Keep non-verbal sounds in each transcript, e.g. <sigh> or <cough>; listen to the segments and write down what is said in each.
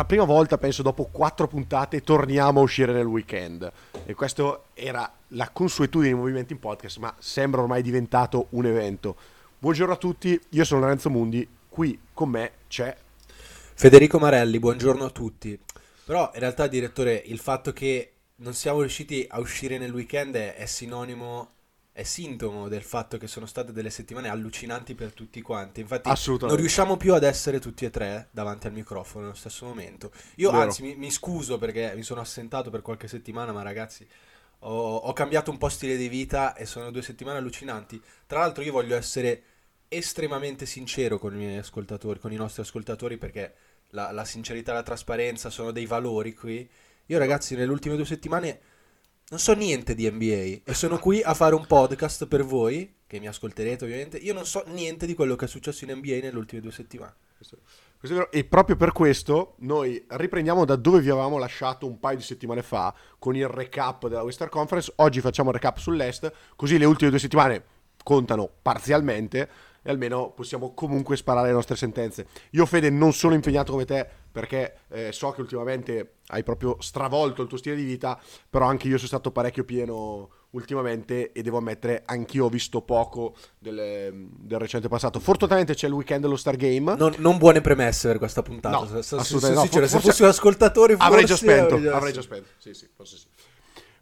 la prima volta, penso dopo quattro puntate, torniamo a uscire nel weekend. E questo era la consuetudine dei movimenti in podcast, ma sembra ormai diventato un evento. Buongiorno a tutti, io sono Lorenzo Mundi, qui con me c'è Federico Marelli, buongiorno a tutti. Però in realtà, direttore, il fatto che non siamo riusciti a uscire nel weekend è, è sinonimo è sintomo del fatto che sono state delle settimane allucinanti per tutti quanti. Infatti, non riusciamo più ad essere tutti e tre davanti al microfono nello stesso momento. Io, Vero. anzi, mi, mi, scuso perché mi sono assentato per qualche settimana, ma ragazzi, ho, ho, cambiato un po' stile di vita e sono due settimane allucinanti. Tra l'altro, io voglio essere estremamente sincero con i miei ascoltatori, con i nostri ascoltatori, perché la, la sincerità e la trasparenza sono dei valori qui. Io, ragazzi, nelle ultime due settimane non so niente di NBA e sono qui a fare un podcast per voi, che mi ascolterete ovviamente. Io non so niente di quello che è successo in NBA nelle ultime due settimane. Questo, questo è vero. E proprio per questo noi riprendiamo da dove vi avevamo lasciato un paio di settimane fa con il recap della Western Conference. Oggi facciamo il recap sull'Est, così le ultime due settimane contano parzialmente e almeno possiamo comunque sparare le nostre sentenze. Io Fede non sono impegnato come te perché eh, so che ultimamente hai proprio stravolto il tuo stile di vita, però anche io sono stato parecchio pieno ultimamente e devo ammettere anch'io ho visto poco del, del recente passato. Fortunatamente c'è il weekend dello Star Game. Non, non buone premesse per questa puntata. No, se, assolutamente se, no. se fossimo ascoltatori avrei già spento. Avrei già spento. Sì, sì, forse sì.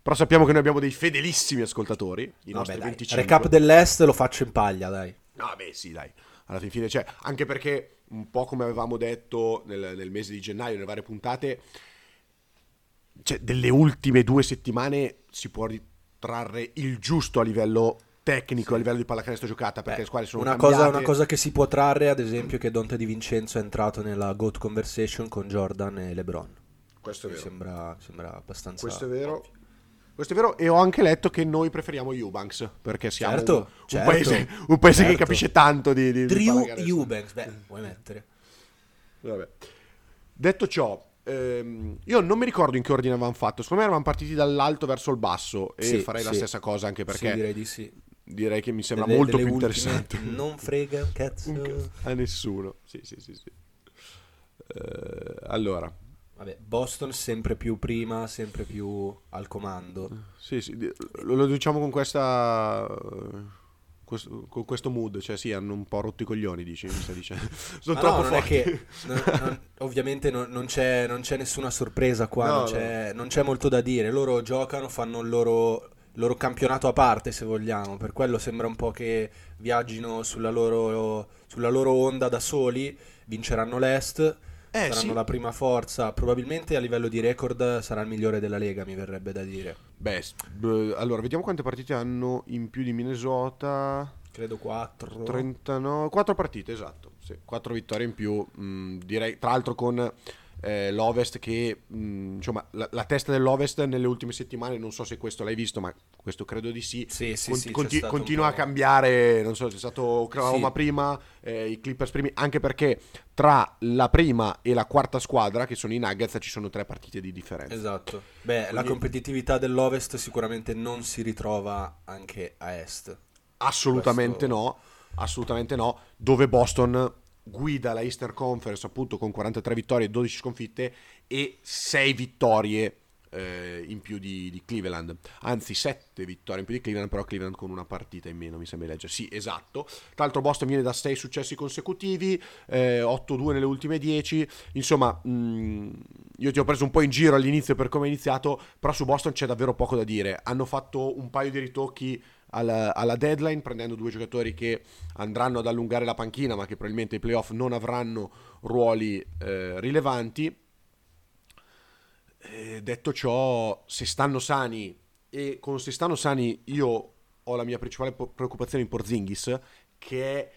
Però sappiamo che noi abbiamo dei fedelissimi ascoltatori. I Vabbè, nostri dai. 25. Recap dell'Est lo faccio in paglia, dai. No, beh, sì, dai. Alla fine c'è. Anche perché, un po' come avevamo detto nel, nel mese di gennaio, nelle varie puntate, cioè, delle ultime due settimane si può ritrarre il giusto a livello tecnico, sì. a livello di pallacanestro giocata, perché Beh, le squadre sono una cosa, una cosa, che si può trarre, ad esempio, è che Dante Di Vincenzo è entrato nella GOAT conversation con Jordan e LeBron. Questo è vero. Sembra, sembra abbastanza... Questo è vero. Ovvio. Questo è vero, e ho anche letto che noi preferiamo Eubanks perché siamo certo, un, certo, paese, un paese certo. che capisce tanto di, di Drew Eubanks, beh, puoi mettere. Vabbè. Detto ciò, ehm, io non mi ricordo in che ordine avevamo fatto. Secondo me eravamo partiti dall'alto verso il basso e sì, farei sì. la stessa cosa anche perché sì, direi di sì. Direi che mi sembra delle, molto delle più interessante. <laughs> Non frega un cazzo a nessuno. Sì, sì, sì, sì. Uh, allora, Vabbè, Boston sempre più prima, sempre più al comando. Sì, sì, lo, lo diciamo con questa questo, con questo mood, cioè sì, hanno un po' rotto i coglioni, dici, mi stai dicendo. <laughs> Sono troppo no, non. Che, non, non, <laughs> ovviamente non, c'è, non, c'è, nessuna sorpresa qua, no, non, c'è, non, c'è, molto da dire. Loro giocano, fanno il loro, loro, campionato a parte, se vogliamo. Per quello sembra un po' che viaggino sulla loro, sulla loro onda da soli, vinceranno l'Est eh, saranno sì. la prima forza. Probabilmente a livello di record sarà il migliore della Lega, mi verrebbe da dire. Beh, b- allora vediamo quante partite hanno in più di Minnesota. Credo 4. 39, 4 partite, esatto. Sì, 4 vittorie in più. Mm, direi, tra l'altro con eh, l'Ovest che mh, mm, insomma la, la, testa dell'Ovest nelle ultime settimane non so se questo l'hai visto ma questo credo di sì, sì, sì, Con, sì conti- continua a cambiare non so c'è stato Oklahoma prima eh, i Clippers primi anche perché tra la prima e la quarta squadra che sono i Nuggets ci sono tre partite di differenza. Esatto. Beh Quindi... la competitività dell'Ovest sicuramente non si ritrova anche a Est. Assolutamente questo... no assolutamente no. Dove Boston guida la Eastern Conference appunto con 43 vittorie e 12 sconfitte e 6 vittorie eh, in più di, di, Cleveland, anzi 7 vittorie in più di Cleveland, però Cleveland con una partita in meno mi sembra di leggere. Sì, esatto. Tra l'altro Boston viene da 6 successi consecutivi, eh, 8-2 nelle ultime 10, insomma mh, mm, io ti ho preso un po' in giro all'inizio per come è iniziato, però su Boston c'è davvero poco da dire. Hanno fatto un paio di ritocchi alla, alla, deadline, prendendo due giocatori che andranno ad allungare la panchina, ma che probabilmente i playoff non avranno ruoli eh, rilevanti. E detto ciò, se stanno sani, e con se stanno sani io ho la mia principale preoccupazione in Porzingis, che è,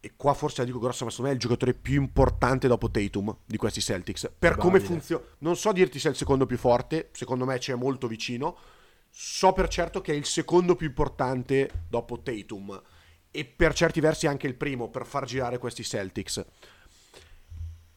e qua forse la dico grossa, ma secondo me è il giocatore più importante dopo Tatum di questi Celtics. Per come funziona, non so dirti se è il secondo più forte, secondo me c'è molto vicino so per certo che è il secondo più importante dopo Tatum e per certi versi anche il primo per far girare questi Celtics.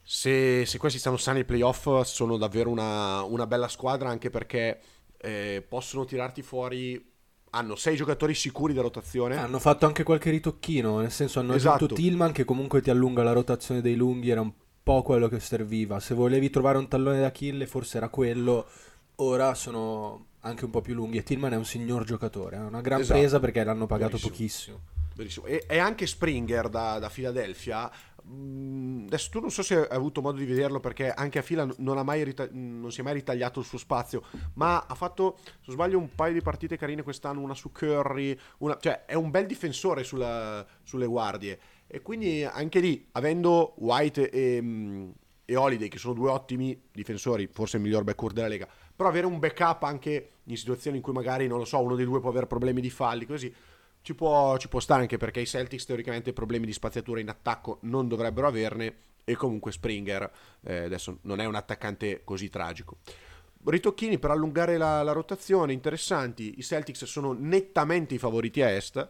Se, se questi stanno sani ai playoff sono davvero una, una bella squadra anche perché eh, possono tirarti fuori hanno sei giocatori sicuri da rotazione. Hanno fatto anche qualche ritocchino, nel senso hanno esatto. aggiunto Tillman che comunque ti allunga la rotazione dei lunghi, era un po' quello che serviva. Se volevi trovare un tallone d'Achille, forse era quello. Ora sono anche un po' più lunghi. E Tillman è un signor giocatore. È una gran Esatto. presa perché l'hanno pagato Benissimo. pochissimo. Benissimo. E, e anche Springer da, da Philadelphia. mh, Adesso tu non so se hai avuto modo di vederlo perché anche a fila non, ha mai rita- non si è mai ritagliato il suo spazio, ma ha fatto, se non sbaglio, un paio di partite carine quest'anno, una su Curry, una- cioè è un bel difensore sulla- sulle guardie. E quindi anche lì, avendo White e, mh, e Holiday, che sono due ottimi difensori, forse il miglior backcourt della Lega, però avere un backup anche in situazioni in cui magari, non lo so, uno dei due può avere problemi di falli, così ci può, ci può stare anche perché i Celtics teoricamente problemi di spaziatura in attacco non dovrebbero averne e comunque Springer eh, adesso non è un attaccante così tragico. Ritocchini per allungare la, la rotazione, interessanti, i Celtics sono nettamente i favoriti a est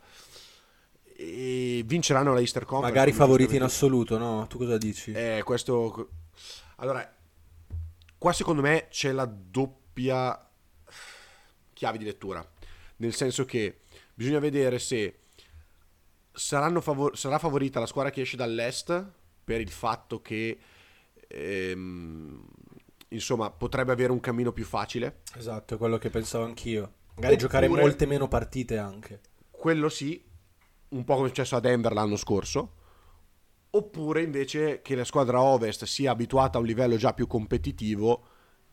e vinceranno la Easter Conference. Magari favoriti in assoluto, no? Tu cosa dici? eh, questo. Allora, qua secondo me c'è la doppia chiave di lettura. Nel senso che bisogna vedere se favor- sarà favorita la squadra che esce dall'est per il fatto che ehm, insomma potrebbe avere un cammino più facile. Esatto, è quello che pensavo anch'io. Magari Oppure- giocare molte meno partite anche. Quello sì, un po' come è successo a Denver l'anno scorso. Oppure invece che la squadra ovest sia abituata a un livello già più competitivo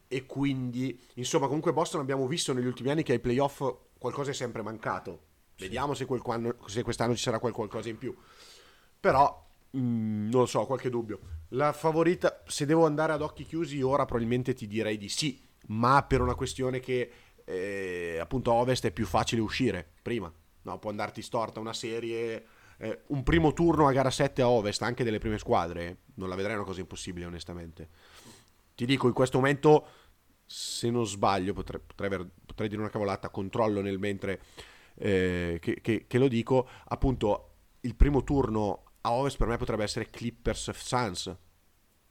e quindi, insomma, comunque Boston abbiamo visto negli ultimi anni che ai playoff qualcosa è sempre mancato. Vediamo se, se quest'anno ci sarà quel qualcosa in più. Però, mm, non lo so, ho qualche dubbio. La favorita, se devo andare ad occhi chiusi, ora probabilmente ti direi di sì, ma per una questione che eh, appunto a ovest è più facile uscire prima. No, può andarti storta una serie, eh, un primo turno a gara 7 a ovest, anche delle prime squadre, non la vedrei una cosa impossibile onestamente. Ti dico, in questo momento, se non sbaglio, potrei, potrei aver- potrei dire una cavolata, controllo nel mentre eh, che, che- che lo dico, appunto il primo turno a ovest per me potrebbe essere Clippers Suns.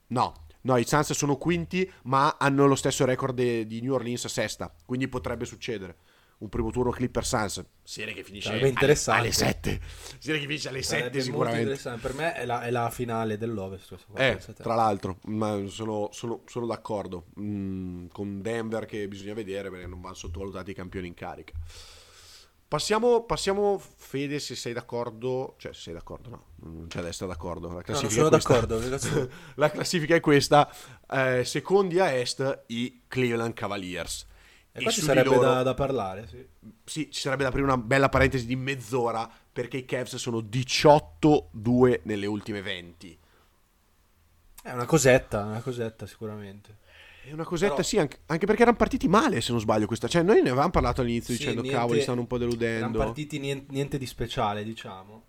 No, no, i Suns sono quinti, ma hanno lo stesso record di New Orleans sesta, quindi potrebbe succedere. Un primo turno Clippers Suns, serie che finisce alle, alle 7. Serie che finisce alle Sarebbe 7 molto sicuramente. Per me è la, è la finale dell'Ovest. Eh, tra l'altro, ma sono, sono- sono d'accordo Mm, con Denver che bisogna vedere perché non vanno sottovalutati i campioni in carica. Passiamo, passiamo, Fede, se sei d'accordo, cioè se sei d'accordo, no, non c'è da essere d'accordo. La No, non classifica sono è questa. d'accordo. <laughs> La classifica è questa, eh, secondi a est i Cleveland Cavaliers. E qua ci sarebbe loro- da, da parlare. Sì. sì, ci sarebbe da aprire una bella parentesi di mezz'ora perché i Cavs sono 18-2 nelle ultime 20. È una cosetta, una cosetta sicuramente. È una cosetta, Però- sì, anche, anche perché erano partiti male, se non sbaglio, questa. Cioè, noi ne avevamo parlato all'inizio Sì, dicendo, niente- cavoli, stanno un po' Erano deludendo. partiti niente, niente di speciale, diciamo.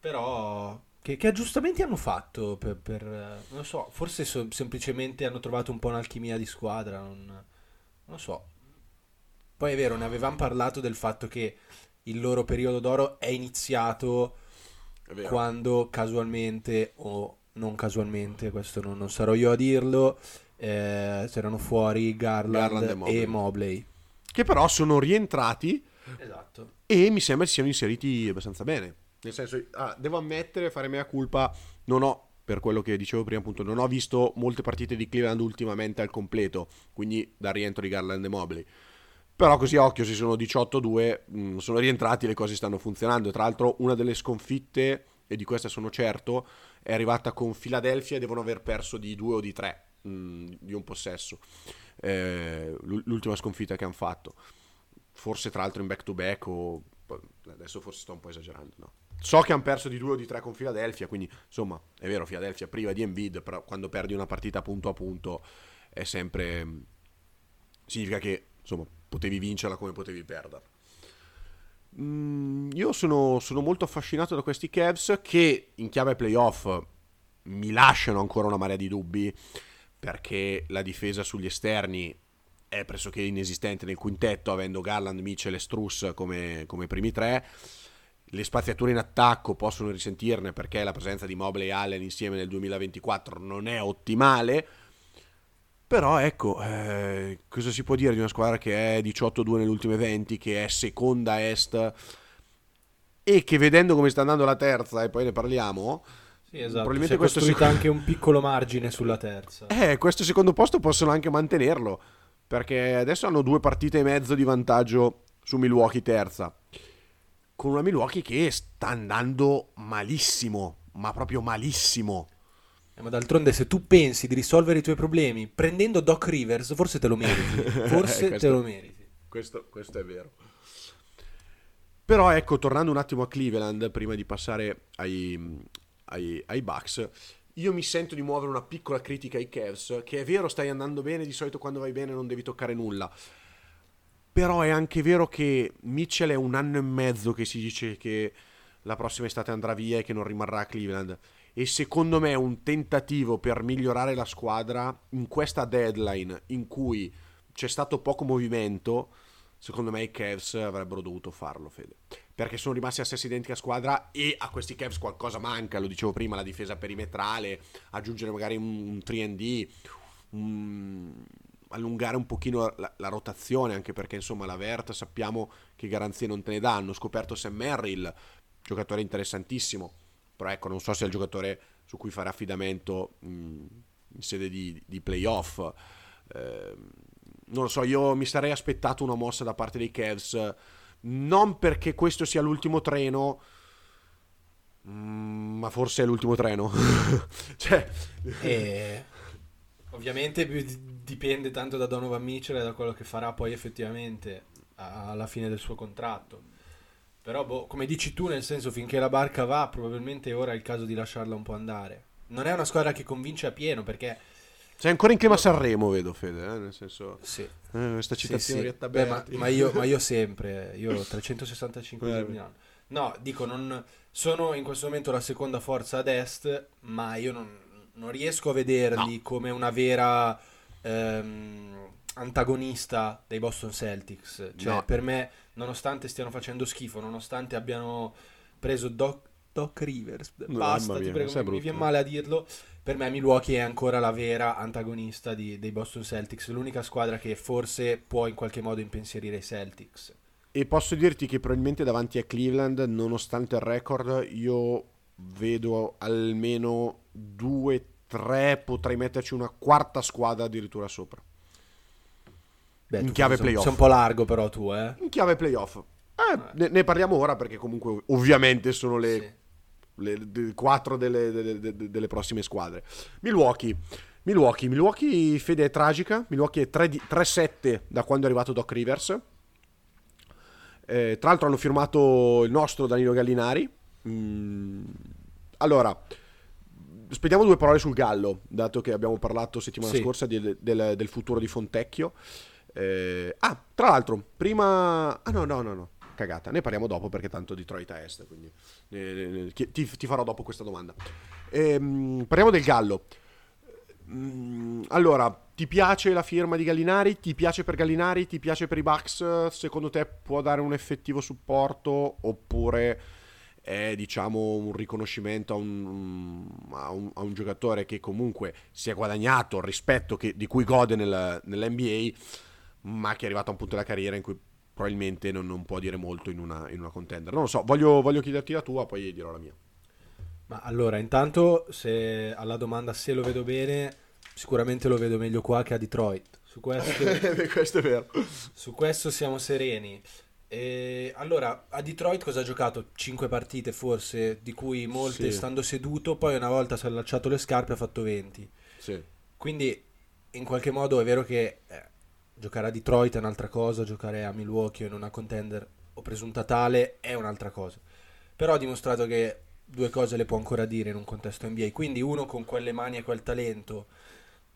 Però che, che aggiustamenti hanno fatto per, per, non lo so, forse so- semplicemente hanno trovato un po' un'alchimia di squadra, non, non lo so. Poi è vero, ne avevamo parlato del fatto che il loro periodo d'oro è iniziato È quando casualmente o non casualmente, questo non, non sarò io a dirlo, eh, c'erano fuori Garland, Garland e Mobley. e Mobley. Che però sono rientrati Esatto. e mi sembra si siano inseriti abbastanza bene. Nel senso, ah, devo ammettere, fare mea culpa, non ho, per quello che dicevo prima, appunto, non ho visto molte partite di Cleveland ultimamente al completo, quindi dal rientro di Garland e Mobley. Però così occhio, si sono 18-2, mh, sono rientrati, le cose stanno funzionando. Tra l'altro una delle sconfitte, e di questa sono certo, è arrivata con Philadelphia e devono aver perso di due o di tre, mh, di un possesso. Eh, l'u- l'ultima sconfitta che hanno fatto. Forse tra l'altro in back to back o... Adesso forse sto un po' esagerando, no? So che hanno perso di due o di tre con Philadelphia, quindi insomma è vero, Philadelphia priva di Embiid, però quando perdi una partita punto a punto è sempre... significa che insomma potevi vincerla come potevi perderla. Mm, io sono, sono molto affascinato da questi Cavs che in chiave playoff mi lasciano ancora una marea di dubbi perché la difesa sugli esterni è pressoché inesistente nel quintetto avendo Garland, Mitchell e Struss come, come primi tre le spaziature in attacco possono risentirne perché la presenza di Mobley e Allen insieme nel 2024 non è ottimale però ecco, eh, cosa si può dire di una squadra che è 18-2 nelle ultime 20, che è seconda a est e che vedendo come sta andando la terza, e poi ne parliamo, Sì, esatto. Probabilmente questo secondo... anche un piccolo margine sulla terza. Eh, questo secondo posto possono anche mantenerlo. Perché adesso hanno due partite e mezzo di vantaggio su Milwaukee terza. Con una Milwaukee che sta andando malissimo, ma proprio malissimo. Eh, ma d'altronde se tu pensi di risolvere i tuoi problemi prendendo Doc Rivers, forse te lo meriti. <laughs> Forse questo, te lo meriti. Questo, questo è vero. Però ecco, tornando un attimo a Cleveland, prima di passare ai, ai, ai Bucks, io mi sento di muovere una piccola critica ai Cavs, che è vero stai andando bene, di solito quando vai bene non devi toccare nulla. Però è anche vero che Mitchell è un anno e mezzo che si dice che la prossima estate andrà via e che non rimarrà a Cleveland. E secondo me un tentativo per migliorare la squadra in questa deadline in cui c'è stato poco movimento secondo me i Cavs avrebbero dovuto farlo, Fede. Perché sono rimasti a stessa identica squadra e a questi Cavs qualcosa manca, lo dicevo prima, la difesa perimetrale, aggiungere magari un, un 3D, un, allungare un pochino la, la, rotazione, anche perché insomma la Vert sappiamo che garanzie non te ne danno. Ho scoperto Sam Merrill, giocatore interessantissimo, però ecco, non so se è il giocatore su cui fare affidamento mh, in sede di, di playoff. Eh, non lo so, io mi sarei aspettato una mossa da parte dei Cavs, non perché questo sia l'ultimo treno, ma forse è l'ultimo treno. <laughs> cioè... E... Ovviamente dipende tanto da Donovan Mitchell e da quello che farà poi effettivamente alla fine del suo contratto. Però, boh, come dici tu, nel senso, finché la barca va, probabilmente ora è il caso di lasciarla un po' andare. Non è una squadra che convince a pieno perché sei ancora in clima Sanremo, vedo Fede, eh? nel senso... Sì. Eh, questa citazione sì, sì. Beh, ma, ma, io, ma, io, <laughs> sempre, io ho 365 giorni l'anno. No, dico, non, sono in questo momento la seconda forza ad est, ma io non, non riesco a vederli no. come una vera ehm, antagonista dei Boston Celtics. Cioè, no. per me, nonostante stiano facendo schifo, nonostante abbiano preso Doc, Doc Rivers, basta, mia, ti prego, mi, mi viene male a dirlo per me Milwaukee è ancora la vera antagonista di, dei Boston Celtics, l'unica squadra che forse può in qualche modo impensierire i Celtics. E posso dirti che probabilmente davanti a Cleveland, nonostante il record, io vedo almeno due, tre, potrei metterci una quarta squadra addirittura sopra. Beh, in chiave playoff. Sei un po' largo però tu, eh? In chiave playoff. Eh, eh. Ne, ne, parliamo ora perché comunque ovviamente sono le sì le, le quattro delle, delle, delle, prossime squadre. Milwaukee. Milwaukee, Milwaukee fede è tragica, Milwaukee è 3-7 da quando è arrivato Doc Rivers. Eh, tra l'altro hanno firmato il nostro Danilo Gallinari. Mm, allora, spediamo due parole sul Gallo, dato che abbiamo parlato settimana sì. scorsa di, del, del, futuro di Fontecchio. Eh, ah, tra l'altro, prima... Ah no, no, no, no cagata. Ne parliamo dopo perché tanto Detroit a est, quindi eh, ti, ti, farò dopo questa domanda. Ehm, parliamo del Gallo. Mm, allora, ti piace la firma di Gallinari? Ti piace per Gallinari? Ti piace per i Bucks? Secondo te può dare un effettivo supporto oppure è diciamo un riconoscimento a un, a un, a un giocatore che comunque si è guadagnato il rispetto che, di cui gode nel, nell'NBA ma che è arrivato a un punto della carriera in cui probabilmente non, non può dire molto in una, in una, contender. Non lo so, voglio, voglio chiederti la tua, poi dirò la mia. Ma allora, intanto, se alla domanda se lo vedo bene, sicuramente lo vedo meglio qua che a Detroit. Su questo, <laughs> questo è vero. Su questo siamo sereni. E allora, a Detroit cosa ha giocato? Cinque partite forse, di cui molte sì. stando seduto, poi una volta si è allacciato le scarpe ha fatto 20. Sì. Quindi, in qualche modo è vero che eh, giocare a Detroit è un'altra cosa, giocare a Milwaukee in una contender o presunta tale è un'altra cosa. Però ha dimostrato che due cose le può ancora dire in un contesto NBA. Quindi uno con quelle mani e quel talento,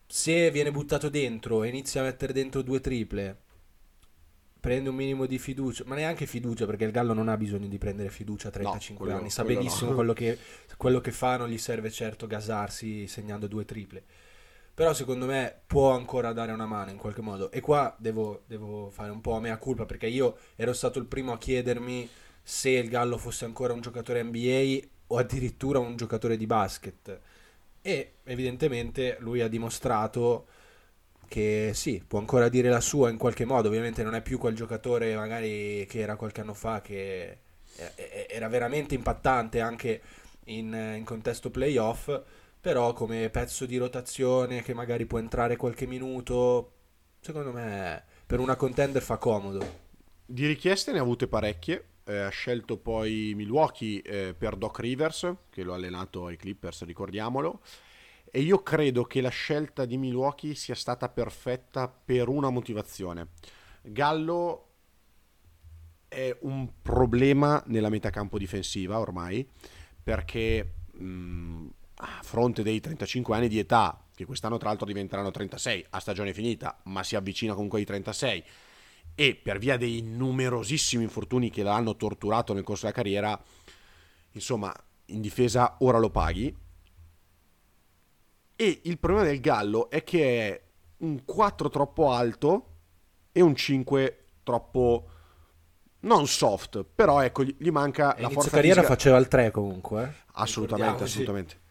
se viene buttato dentro e inizia a mettere dentro due triple, prende un minimo di fiducia, ma neanche fiducia perché il Gallo non ha bisogno di prendere fiducia a 35 no, anni, sa benissimo no. quello, <laughs> che, quello che fa, non gli serve certo gasarsi segnando due triple però secondo me può ancora dare una mano in qualche modo. E qua devo, devo fare un po' a mea culpa perché io ero stato il primo a chiedermi se il Gallo fosse ancora un giocatore NBA o addirittura un giocatore di basket. E evidentemente lui ha dimostrato che sì, può ancora dire la sua in qualche modo. Ovviamente non è più quel giocatore magari che era qualche anno fa che era veramente impattante anche in, in contesto playoff, però come pezzo di rotazione che magari può entrare qualche minuto, secondo me per una contender fa comodo. Di richieste ne ha avute parecchie. Eh, ha scelto poi Milwaukee eh, per Doc Rivers, che lo ha allenato ai Clippers, ricordiamolo. E io credo che la scelta di Milwaukee sia stata perfetta per una motivazione. Gallo è un problema nella metacampo difensiva ormai, perché mh, a fronte dei 35 anni di età, che quest'anno tra l'altro diventeranno 36 a stagione finita, ma si avvicina comunque ai 36, e per via dei numerosissimi infortuni che l'hanno torturato nel corso della carriera, insomma, in difesa ora lo paghi. E il problema del Gallo è che è un 4 troppo alto e un 5 troppo non soft, però ecco, gli manca e la forza carriera fisica. faceva il 3 comunque, eh? Assolutamente, assolutamente.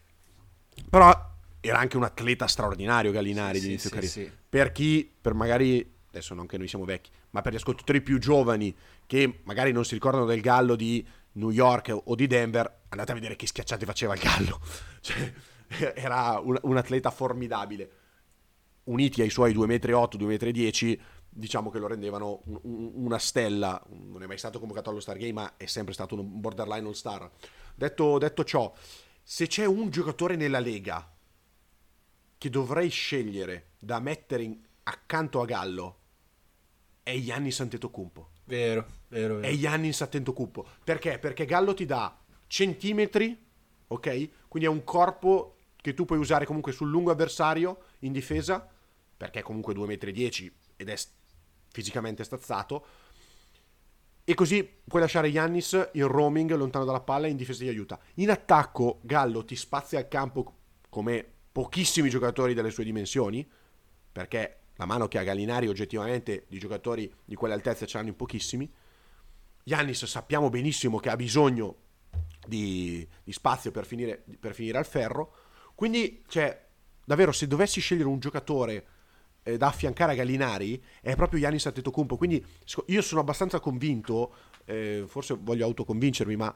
Però era anche un atleta straordinario Gallinari Sì, di inizio sì, carriera. sì. Per chi, per magari, adesso non che noi siamo vecchi, ma per gli ascoltatori più giovani che magari non si ricordano del Gallo di New York o di Denver, andate a vedere che schiacciate faceva il Gallo. <laughs> Cioè, era un, un atleta formidabile. Uniti ai suoi 2,8 m, 2,10 m, diciamo che lo rendevano un- un- una stella. Non è mai stato convocato allo Star Game, ma è sempre stato un borderline all star. Detto, detto ciò, se c'è un giocatore nella Lega che dovrei scegliere da mettere in- accanto a Gallo, è Giannis Antetokounmpo. Vero, vero, vero. È Giannis Antetokounmpo. Perché? Perché Gallo ti dà centimetri, ok? Quindi è un corpo che tu puoi usare comunque sul lungo avversario in difesa, perché è comunque 2,10 m ed è fisicamente stazzato. E così puoi lasciare Giannis in roaming lontano dalla palla e in difesa ti aiuta. In attacco Gallo ti spazia il campo come pochissimi giocatori delle sue dimensioni, perché la mano che ha Gallinari oggettivamente di giocatori di quelle altezze ce l'hanno in pochissimi. Giannis sappiamo benissimo che ha bisogno di, di spazio per finire, per finire al ferro. Quindi, cioè, davvero, se dovessi scegliere un giocatore eh, da affiancare a Gallinari, è proprio Giannis Antetokounmpo. Quindi io sono abbastanza convinto, eh, forse voglio autoconvincermi, ma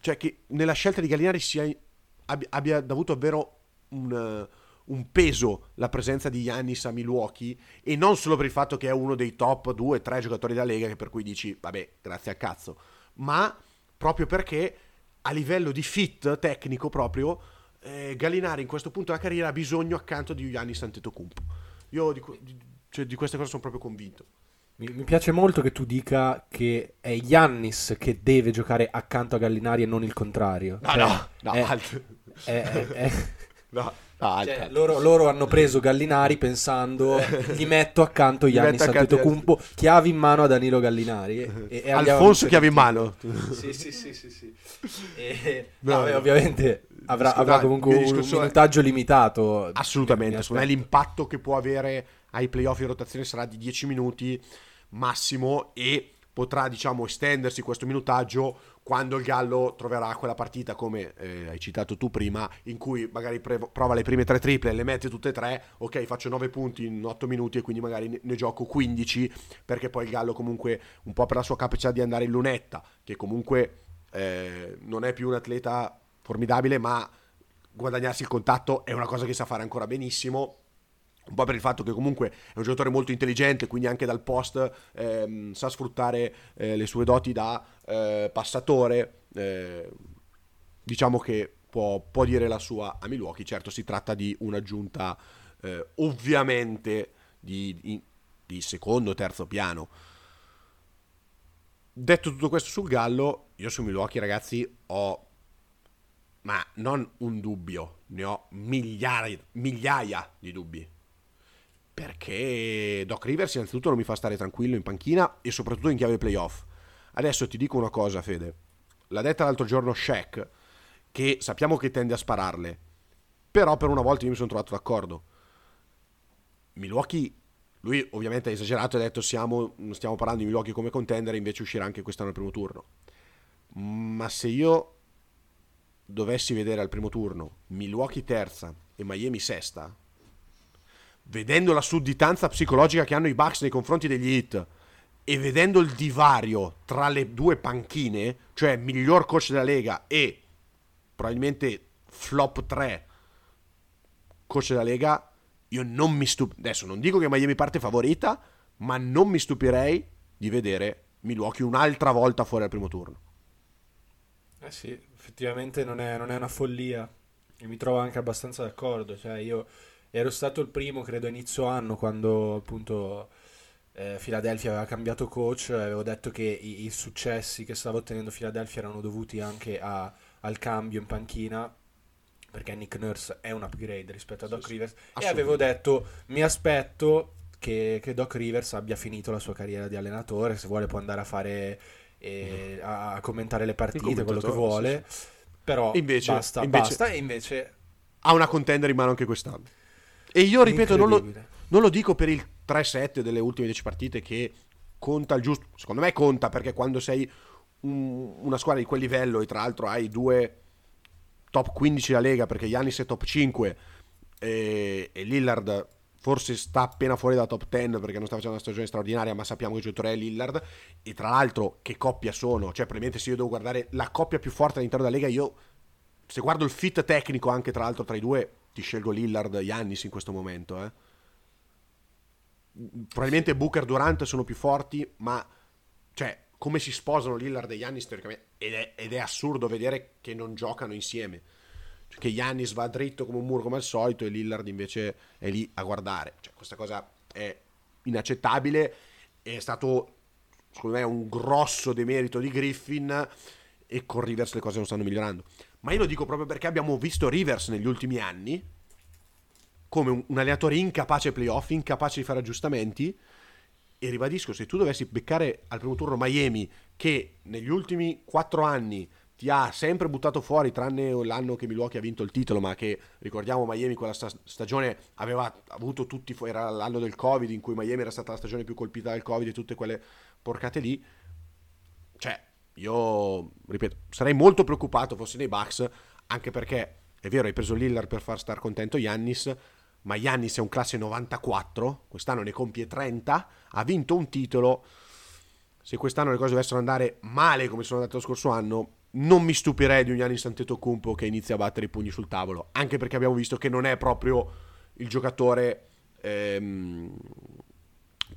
cioè che nella scelta di Gallinari sia, abbia, abbia avuto davvero un, un peso la presenza di Giannis a Milwaukee e non solo per il fatto che è uno dei top 2-3 giocatori della Lega che per cui dici vabbè grazie a cazzo ma proprio perché a livello di fit tecnico proprio eh, Gallinari in questo punto della carriera ha bisogno accanto di Giannis Antetokounmpo io di, di- cioè, di queste cose sono proprio convinto Mi, mi piace molto che tu dica che è Giannis che deve giocare accanto a Gallinari e non il contrario. no Cioè, no no è- alt- è- è- è- <laughs> no, no, cioè, loro, loro hanno preso Gallinari pensando <laughs> gli metto accanto accanto- Antetokounmpo, chiavi in mano a Danilo Gallinari. E, e- Alfonso a chiave in mano Sì, sì, sì, sì, sì. <laughs> E, No, vabbè, no. ovviamente avrà, avrà comunque un minutaggio limitato. Assolutamente, secondo me l'impatto che può avere ai playoff in rotazione sarà di 10 minuti massimo e potrà diciamo estendersi questo minutaggio quando il Gallo troverà quella partita come eh, hai citato tu prima in cui magari pre- prova le prime tre triple le mette tutte e tre ok faccio 9 punti in 8 minuti e quindi magari ne, ne gioco 15 perché poi il Gallo comunque un po' per la sua capacità di andare in lunetta che comunque eh, non è più un atleta formidabile ma guadagnarsi il contatto è una cosa che sa fare ancora benissimo. Un po' per il fatto che comunque è un giocatore molto intelligente, quindi anche dal post ehm, sa sfruttare eh, le sue doti da eh, passatore. eh, diciamo che può, può dire la sua a Milwaukee. Certo, si tratta di un'aggiunta eh, ovviamente di, di- di secondo terzo piano. Detto tutto questo sul Gallo, io su Milwaukee, ragazzi, ho ma non un dubbio, ne ho migliaia, migliaia di dubbi. Perché Doc Rivers innanzitutto non mi fa stare tranquillo in panchina e soprattutto in chiave playoff. Adesso ti dico una cosa, Fede. L'ha detta l'altro giorno Shaq, che sappiamo che tende a spararle. Però per una volta io mi sono trovato d'accordo. Milwaukee, lui ovviamente ha esagerato e ha detto siamo, stiamo parlando di Milwaukee come contender, invece uscirà anche quest'anno al primo turno. Ma se io dovessi vedere al primo turno Milwaukee terza e Miami sesta, vedendo la sudditanza psicologica che hanno i Bucks nei confronti degli Heat e vedendo il divario tra le due panchine, cioè miglior coach della Lega e probabilmente flop 3 coach della Lega, io non mi stupirei, adesso non dico che Miami parte favorita, ma non mi stupirei di vedere Milwaukee un'altra volta fuori al primo turno. Eh sì, effettivamente non è, non è una follia. E mi trovo anche abbastanza d'accordo, cioè io ero stato il primo, credo, inizio anno quando appunto eh, Philadelphia aveva cambiato coach, avevo detto che i, i successi che stava ottenendo Philadelphia erano dovuti anche a, al cambio in panchina perché Nick Nurse è un upgrade rispetto a Doc sì, Rivers. E avevo detto mi aspetto che, che, Doc Rivers abbia finito la sua carriera di allenatore, se vuole può andare a fare eh, a, commentare le partite, quello che vuole, sì, però invece, basta, invece, basta e invece ha una contender in mano anche quest'anno. E io ripeto, non lo, non lo dico per il 3-7 delle ultime 10 partite che conta il giusto. Secondo me conta perché quando sei un, una squadra di quel livello e tra l'altro hai due top 15 della Lega perché Giannis è top 5 e, e Lillard forse sta appena fuori da top 10 perché non sta facendo una stagione straordinaria, ma sappiamo che giocatore è Lillard. E tra l'altro, che coppia sono? Cioè, probabilmente se io devo guardare la coppia più forte all'interno della Lega, io se guardo il fit tecnico anche tra l'altro tra i due, ti scelgo Lillard e Yannis in questo momento. Eh probabilmente Booker e Durant sono più forti, ma cioè, come si sposano Lillard e Giannis teoricamente ed è, ed è assurdo vedere che non giocano insieme. Cioè, che Giannis va dritto come un muro come al solito e Lillard invece è lì a guardare. Cioè, questa cosa è inaccettabile. È stato, secondo me, un grosso demerito di Griffin e con Rivers le cose non stanno migliorando. Ma io lo dico proprio perché abbiamo visto Rivers negli ultimi anni come un, un allenatore incapace playoff, incapace di fare aggiustamenti. E ribadisco, se tu dovessi beccare al primo turno Miami, che negli ultimi quattro anni ti ha sempre buttato fuori, tranne l'anno che Milwaukee ha vinto il titolo, ma che ricordiamo Miami quella sta- stagione aveva avuto tutti, era l'anno del Covid, in cui Miami era stata la stagione più colpita dal Covid e tutte quelle porcate lì. Cioè, io, ripeto, sarei molto preoccupato fossi nei Bucks, anche perché, è vero, hai preso Lillard per far star contento Yannis, ma Giannis è un classe 94, quest'anno ne compie 30, ha vinto un titolo. Se quest'anno le cose dovessero andare male come sono andate lo scorso anno, non mi stupirei di un Giannis Antetokounmpo che inizia a battere i pugni sul tavolo, anche perché abbiamo visto che non è proprio il giocatore ehm,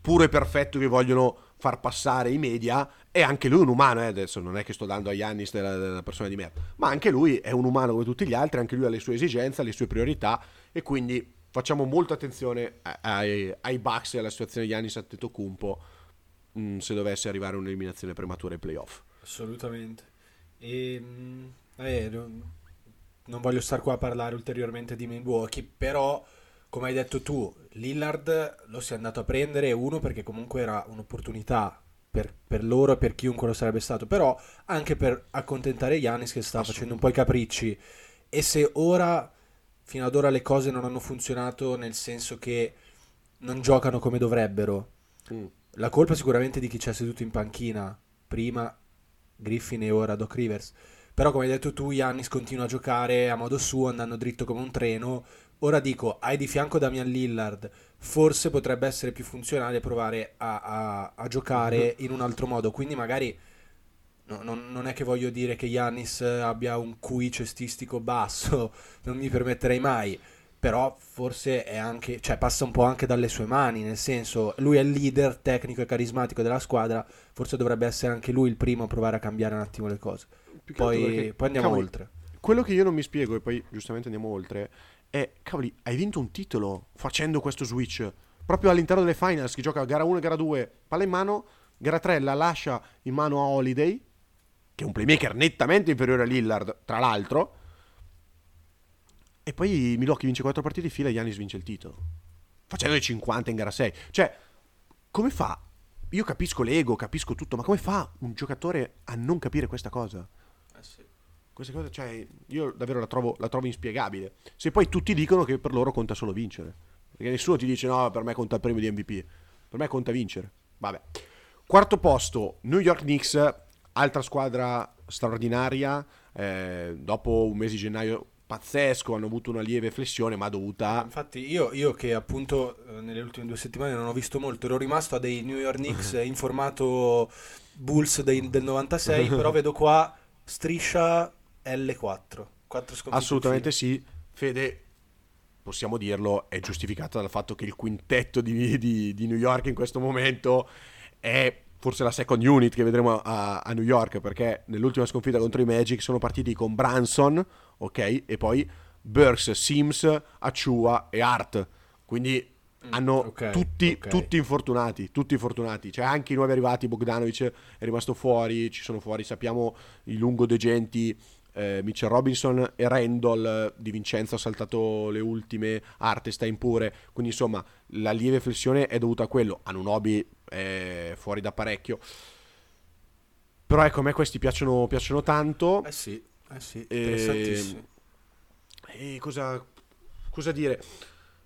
puro e perfetto che vogliono far passare i media, è anche lui un umano, eh? adesso non è che sto dando a Giannis della, della persona di merda, ma anche lui è un umano come tutti gli altri, anche lui ha le sue esigenze, le sue priorità e quindi facciamo molta attenzione ai, ai Bucks e alla situazione di Giannis Antetokounmpo mh, mm, se dovesse arrivare un'eliminazione prematura ai playoff. Assolutamente. E, eh, non voglio stare qua a parlare ulteriormente di Milwaukee, però come hai detto tu, Lillard lo si è andato a prendere, uno perché comunque era un'opportunità per, per, loro e per chiunque lo sarebbe stato, però anche per accontentare Giannis che sta facendo un po' i capricci. E se ora fino ad ora le cose non hanno funzionato nel senso che non giocano come dovrebbero. Mm. La colpa sicuramente di chi c'è seduto in panchina, prima Griffin e ora Doc Rivers. Però come hai detto tu, Yannis continua a giocare a modo suo, andando dritto come un treno. Ora dico, hai di fianco Damian Lillard, forse potrebbe essere più funzionale provare a, a, a giocare mm-hmm. in un altro modo. Quindi magari No, non, non, è che voglio dire che Yannis abbia un QI cestistico basso, <laughs> non mi permetterei mai. Però forse è anche, cioè passa un po' anche dalle sue mani, nel senso, lui è il leader tecnico e carismatico della squadra, forse dovrebbe essere anche lui il primo a provare a cambiare un attimo le cose. Poi, perché, poi andiamo cavoli, oltre. Quello che io non mi spiego, e poi giustamente andiamo oltre, è, cavoli, hai vinto un titolo facendo questo switch. Proprio all'interno delle finals, chi gioca gara 1 e gara 2, palla in mano, gara 3 la lascia in mano a Holiday, che è un playmaker nettamente inferiore a Lillard, tra l'altro. E poi Milwaukee vince 4 partite di fila e Giannis vince il titolo. Facendo i 50 in gara 6. Cioè, come fa? Io capisco l'ego, capisco tutto, ma come fa un giocatore a non capire questa cosa? Eh sì. Questa cosa, cioè, io davvero la trovo, la trovo inspiegabile. Se poi tutti dicono che per loro conta solo vincere. Perché nessuno ti dice no, per me conta il premio di MVP. Per me conta vincere. Vabbè. Quarto posto, New York Knicks altra squadra straordinaria, eh, dopo un mese di gennaio pazzesco, hanno avuto una lieve flessione, ma dovuta... Infatti io, io che appunto eh, nelle ultime due settimane non ho visto molto, ero rimasto a dei New York Knicks <laughs> in formato Bulls dei, del 96, <laughs> però vedo qua striscia L4. Quattro sconfitte Assolutamente sì. Fede, possiamo dirlo, è giustificata dal fatto che il quintetto di, di- di New York in questo momento è forse la second unit che vedremo a, a New York, perché nell'ultima sconfitta contro i Magic sono partiti con Branson, ok, e poi Burks, Sims, Achua e Hart. Quindi hanno Mm, ok, tutti, ok. tutti infortunati, tutti infortunati. Cioè anche i nuovi arrivati, Bogdanovic è rimasto fuori, ci sono fuori, sappiamo, i lungodegenti eh, Mitchell Robinson e Randall di Vincenzo ha saltato le ultime, Artestein pure, quindi insomma la lieve flessione è dovuta a quello, Anunobi è fuori da parecchio, però ecco a me questi piacciono, piacciono tanto Eh sì, eh sì, E- interessantissimo. e cosa, cosa dire?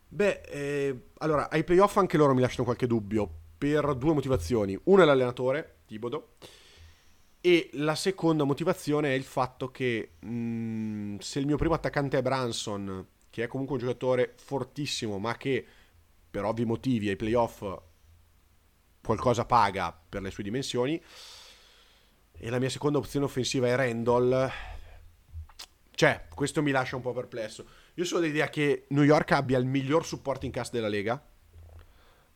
Beh, eh, allora ai playoff anche loro mi lasciano qualche dubbio per due motivazioni, una è l'allenatore, Tibodo, e la seconda motivazione è il fatto che mh, se il mio primo attaccante è Branson, che è comunque un giocatore fortissimo, ma che per ovvi motivi ai playoff qualcosa paga per le sue dimensioni, e la mia seconda opzione offensiva è Randall, cioè, questo mi lascia un po' perplesso. Io sono dell'idea che New York abbia il miglior supporting cast della Lega.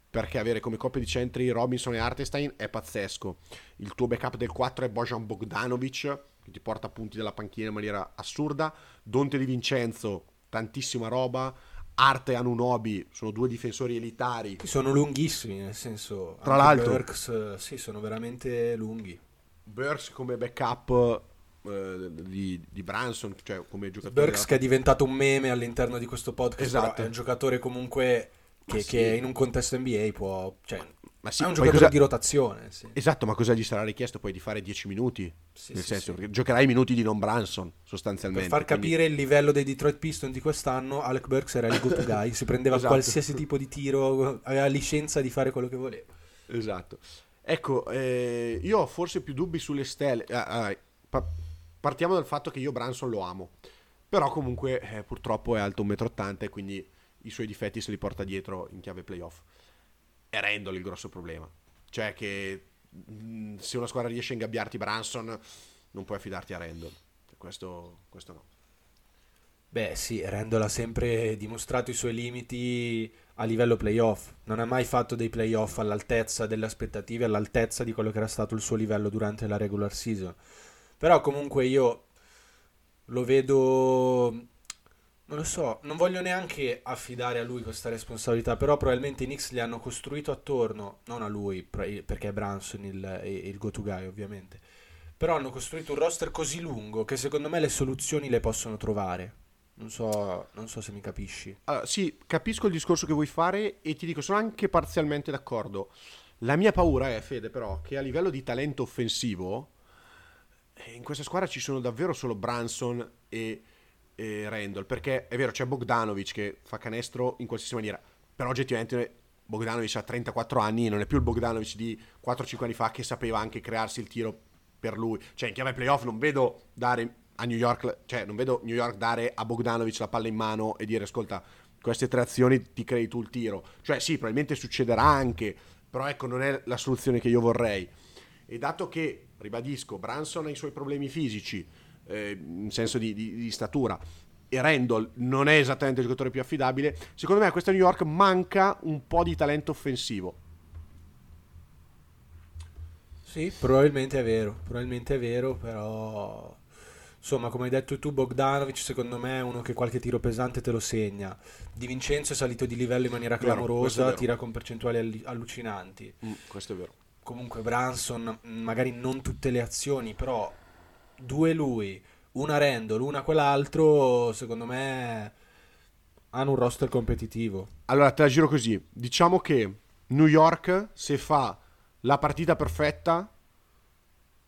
Perché avere come coppia di centri Robinson e Artestein è pazzesco. Il tuo backup del 4 è Bojan Bogdanovic, che ti porta punti dalla panchina in maniera assurda. Donte di Vincenzo, tantissima roba. Arte e Anunobi sono due difensori elitari. Sono lunghissimi, nel senso... Tra l'altro- Burks, eh, sì, sono veramente lunghi. Burks come backup eh, di, di Branson, cioè come giocatore. Burks della- che è diventato un meme all'interno di questo podcast, Esatto. è un giocatore comunque che, sì. che in un contesto NBA può... Cioè, Ma sì, è un giocatore cosa- di rotazione, sì. Esatto, ma cosa gli sarà richiesto poi di fare 10 minuti? Sì, Nel sì, senso, sì. giocherai i minuti di non Branson, Per sostanzialmente. far quindi- capire il livello dei Detroit Pistons di quest'anno, Alec Burks era il go-to guy, si prendeva <laughs> Esatto. qualsiasi tipo di tiro, aveva licenza di fare quello che voleva. Esatto. Ecco, eh, io ho forse più dubbi sulle stelle. Ah, ah, pa- partiamo dal fatto che io Branson lo amo. Però comunque eh, purtroppo è alto 1,80 m e quindi i suoi difetti se li porta dietro in chiave playoff. È Randall il grosso problema. Cioè che mh, se una squadra riesce a ingabbiarti Branson non puoi affidarti a Randall. Questo, questo no. Beh, sì, Randall ha sempre dimostrato i suoi limiti a livello playoff. Non ha mai fatto dei playoff all'altezza delle aspettative, all'altezza di quello che era stato il suo livello durante la regular season. Però comunque io lo vedo... Non lo so, non voglio neanche affidare a lui questa responsabilità, però probabilmente i Knicks li hanno costruito attorno, non a lui, perché è Branson il, il go-to guy ovviamente, però hanno costruito un roster così lungo che secondo me le soluzioni le possono trovare. Non so, non so se mi capisci. Allora, sì, capisco il discorso che vuoi fare e ti dico, sono anche parzialmente d'accordo. La mia paura è, Fede, però, che a livello di talento offensivo, eh, in questa squadra ci sono davvero solo Branson e, e Randall. Perché è vero, c'è Bogdanovic che fa canestro in qualsiasi maniera, però oggettivamente Bogdanovic ha 34 anni e non è più il Bogdanovic di 4-5 anni fa che sapeva anche crearsi il tiro per lui. Cioè, in chiave playoff non vedo dare a New York, cioè non vedo New York dare a Bogdanovic la palla in mano e dire ascolta, queste tre azioni ti crei tu il tiro. Cioè sì, probabilmente succederà anche, però ecco, non è la soluzione che io vorrei. E dato che, ribadisco, Branson ha i suoi problemi fisici, eh, in senso di, di- di statura, e Randall non è esattamente il giocatore più affidabile, secondo me a questa New York manca un po' di talento offensivo. Sì, probabilmente è vero, probabilmente è vero, però insomma, come hai detto tu, Bogdanovic secondo me è uno che qualche tiro pesante te lo segna. Di Vincenzo è salito di livello in maniera clamorosa, vero. tira con percentuali alli- allucinanti. Mm, questo è vero. Comunque Branson, magari non tutte le azioni, però due lui, una Randall, una quell'altro, secondo me hanno un roster competitivo. Allora, te la giro così. Diciamo che New York, se fa la partita perfetta,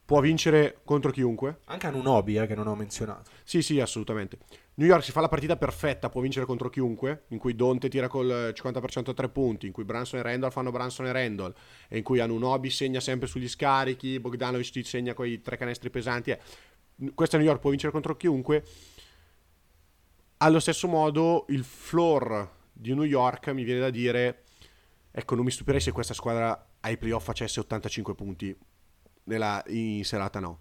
può vincere contro chiunque. Anche hanno un hobby, eh, che non ho menzionato. Sì, sì, assolutamente. New York si fa la partita perfetta, può vincere contro chiunque, in cui Donte tira col 50% a tre punti, in cui Branson e Randall fanno Branson e Randall, e in cui Anunobi segna sempre sugli scarichi, Bogdanovic ti segna quei tre canestri pesanti. eh. Questa New York può vincere contro chiunque. Allo stesso modo, il floor di New York mi viene da dire, ecco, non mi stupirei se questa squadra ai playoff facesse 85 punti nella, in serata no.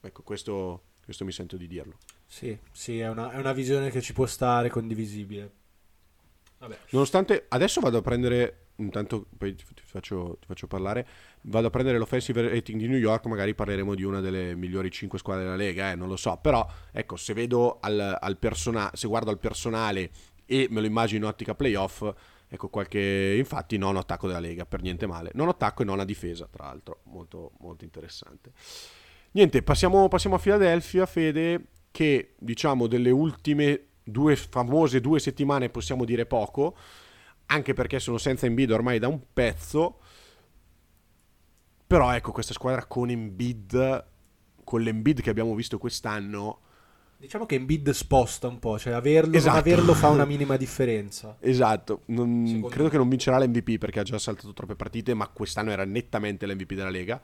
Ecco, questo, questo mi sento di dirlo. Sì, sì, è una, è una visione che ci può stare, condivisibile. Vabbè. Nonostante adesso vado a prendere intanto poi ti, faccio, ti, faccio, parlare. Vado a prendere l'offensive rating di New York, magari parleremo di una delle migliori 5 squadre della Lega, eh, non lo so. Però, ecco, se vedo al, al personale, se guardo al personale e me lo immagino in ottica playoff, ecco qualche... Infatti non attacco della Lega, per niente male. Non attacco e non a difesa, tra l'altro, molto, molto interessante. Niente, passiamo, passiamo a Philadelphia, Fede, che diciamo delle ultime due famose due settimane possiamo dire poco anche perché sono senza Embiid ormai da un pezzo. Però ecco, questa squadra con Embiid, con l'Embiid che abbiamo visto quest'anno... Diciamo che Embiid sposta un po', cioè averlo, esatto. averlo fa una minima <laughs> differenza. Esatto, non, credo me. che non vincerà l'MVP perché ha già saltato troppe partite, ma quest'anno era nettamente l'MVP della Lega.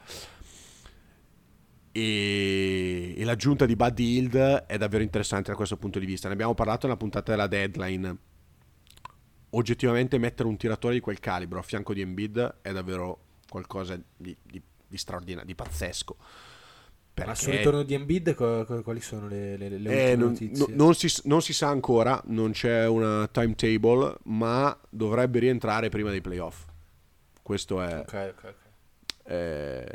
E, e l'aggiunta di Buddy Hield è davvero interessante da questo punto di vista. Ne abbiamo parlato nella puntata della deadline oggettivamente mettere un tiratore di quel calibro a fianco di Embiid è davvero qualcosa di, di, di straordinario, di pazzesco. Perché... Ma sul ritorno di Embiid quali sono le, le, le eh, non, no, non, si, non, si, sa ancora, non c'è una timetable, ma dovrebbe rientrare prima dei playoff. Questo è... Ok, ok, ok. Eh,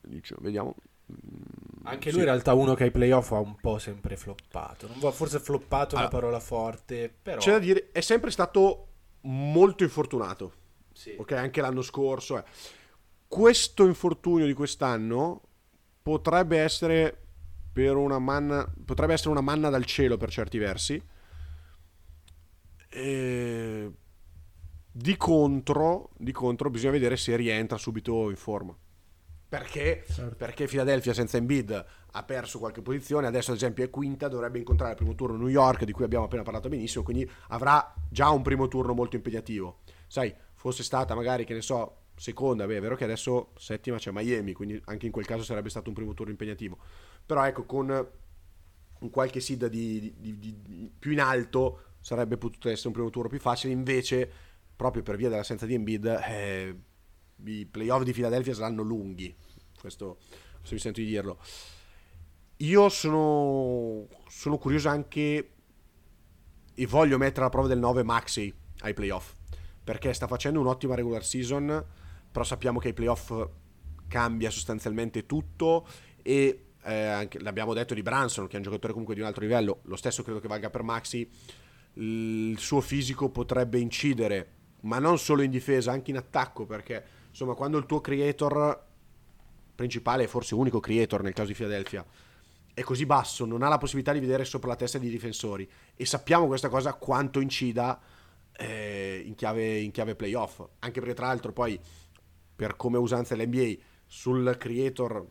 diciamo, vediamo. Anche lui in realtà uno che ai playoff ha un po' sempre floppato. Non forse floppato è allora, una parola forte, però... C'è da dire, è sempre stato molto infortunato. Sì. Ok, anche l'anno scorso. Eh. Questo infortunio di quest'anno potrebbe essere per una manna, potrebbe essere una manna dal cielo per certi versi. E... Di contro, di contro, bisogna vedere se rientra subito in forma. Perché? Certo. Perché Philadelphia senza Embiid ha perso qualche posizione, adesso ad esempio è quinta, dovrebbe incontrare il primo turno New York, di cui abbiamo appena parlato benissimo, quindi avrà già un primo turno molto impegnativo. Sai, fosse stata magari, che ne so, seconda, beh, è vero che adesso settima c'è Miami, quindi anche in quel caso sarebbe stato un primo turno impegnativo. Però ecco, con un qualche seed di, di, di, più in alto sarebbe potuto essere un primo turno più facile, invece proprio per via dell'assenza di Embiid... Eh, i playoff di Philadelphia saranno lunghi, questo se mi sento di dirlo. Io sono, sono curioso anche e voglio mettere alla prova del 9 Maxi ai playoff, perché sta facendo un'ottima regular season, però sappiamo che ai playoff cambia sostanzialmente tutto e eh, anche, l'abbiamo detto di Branson, che è un giocatore comunque di un altro livello, lo stesso credo che valga per Maxi, il suo fisico potrebbe incidere, ma non solo in difesa, anche in attacco, perché insomma, quando il tuo creator principale, forse unico creator nel caso di Philadelphia, è così basso, non ha la possibilità di vedere sopra la testa dei difensori e sappiamo questa cosa quanto incida eh, in, chiave, in chiave playoff, anche perché tra l'altro poi per come usanza dell'NBA sul creator,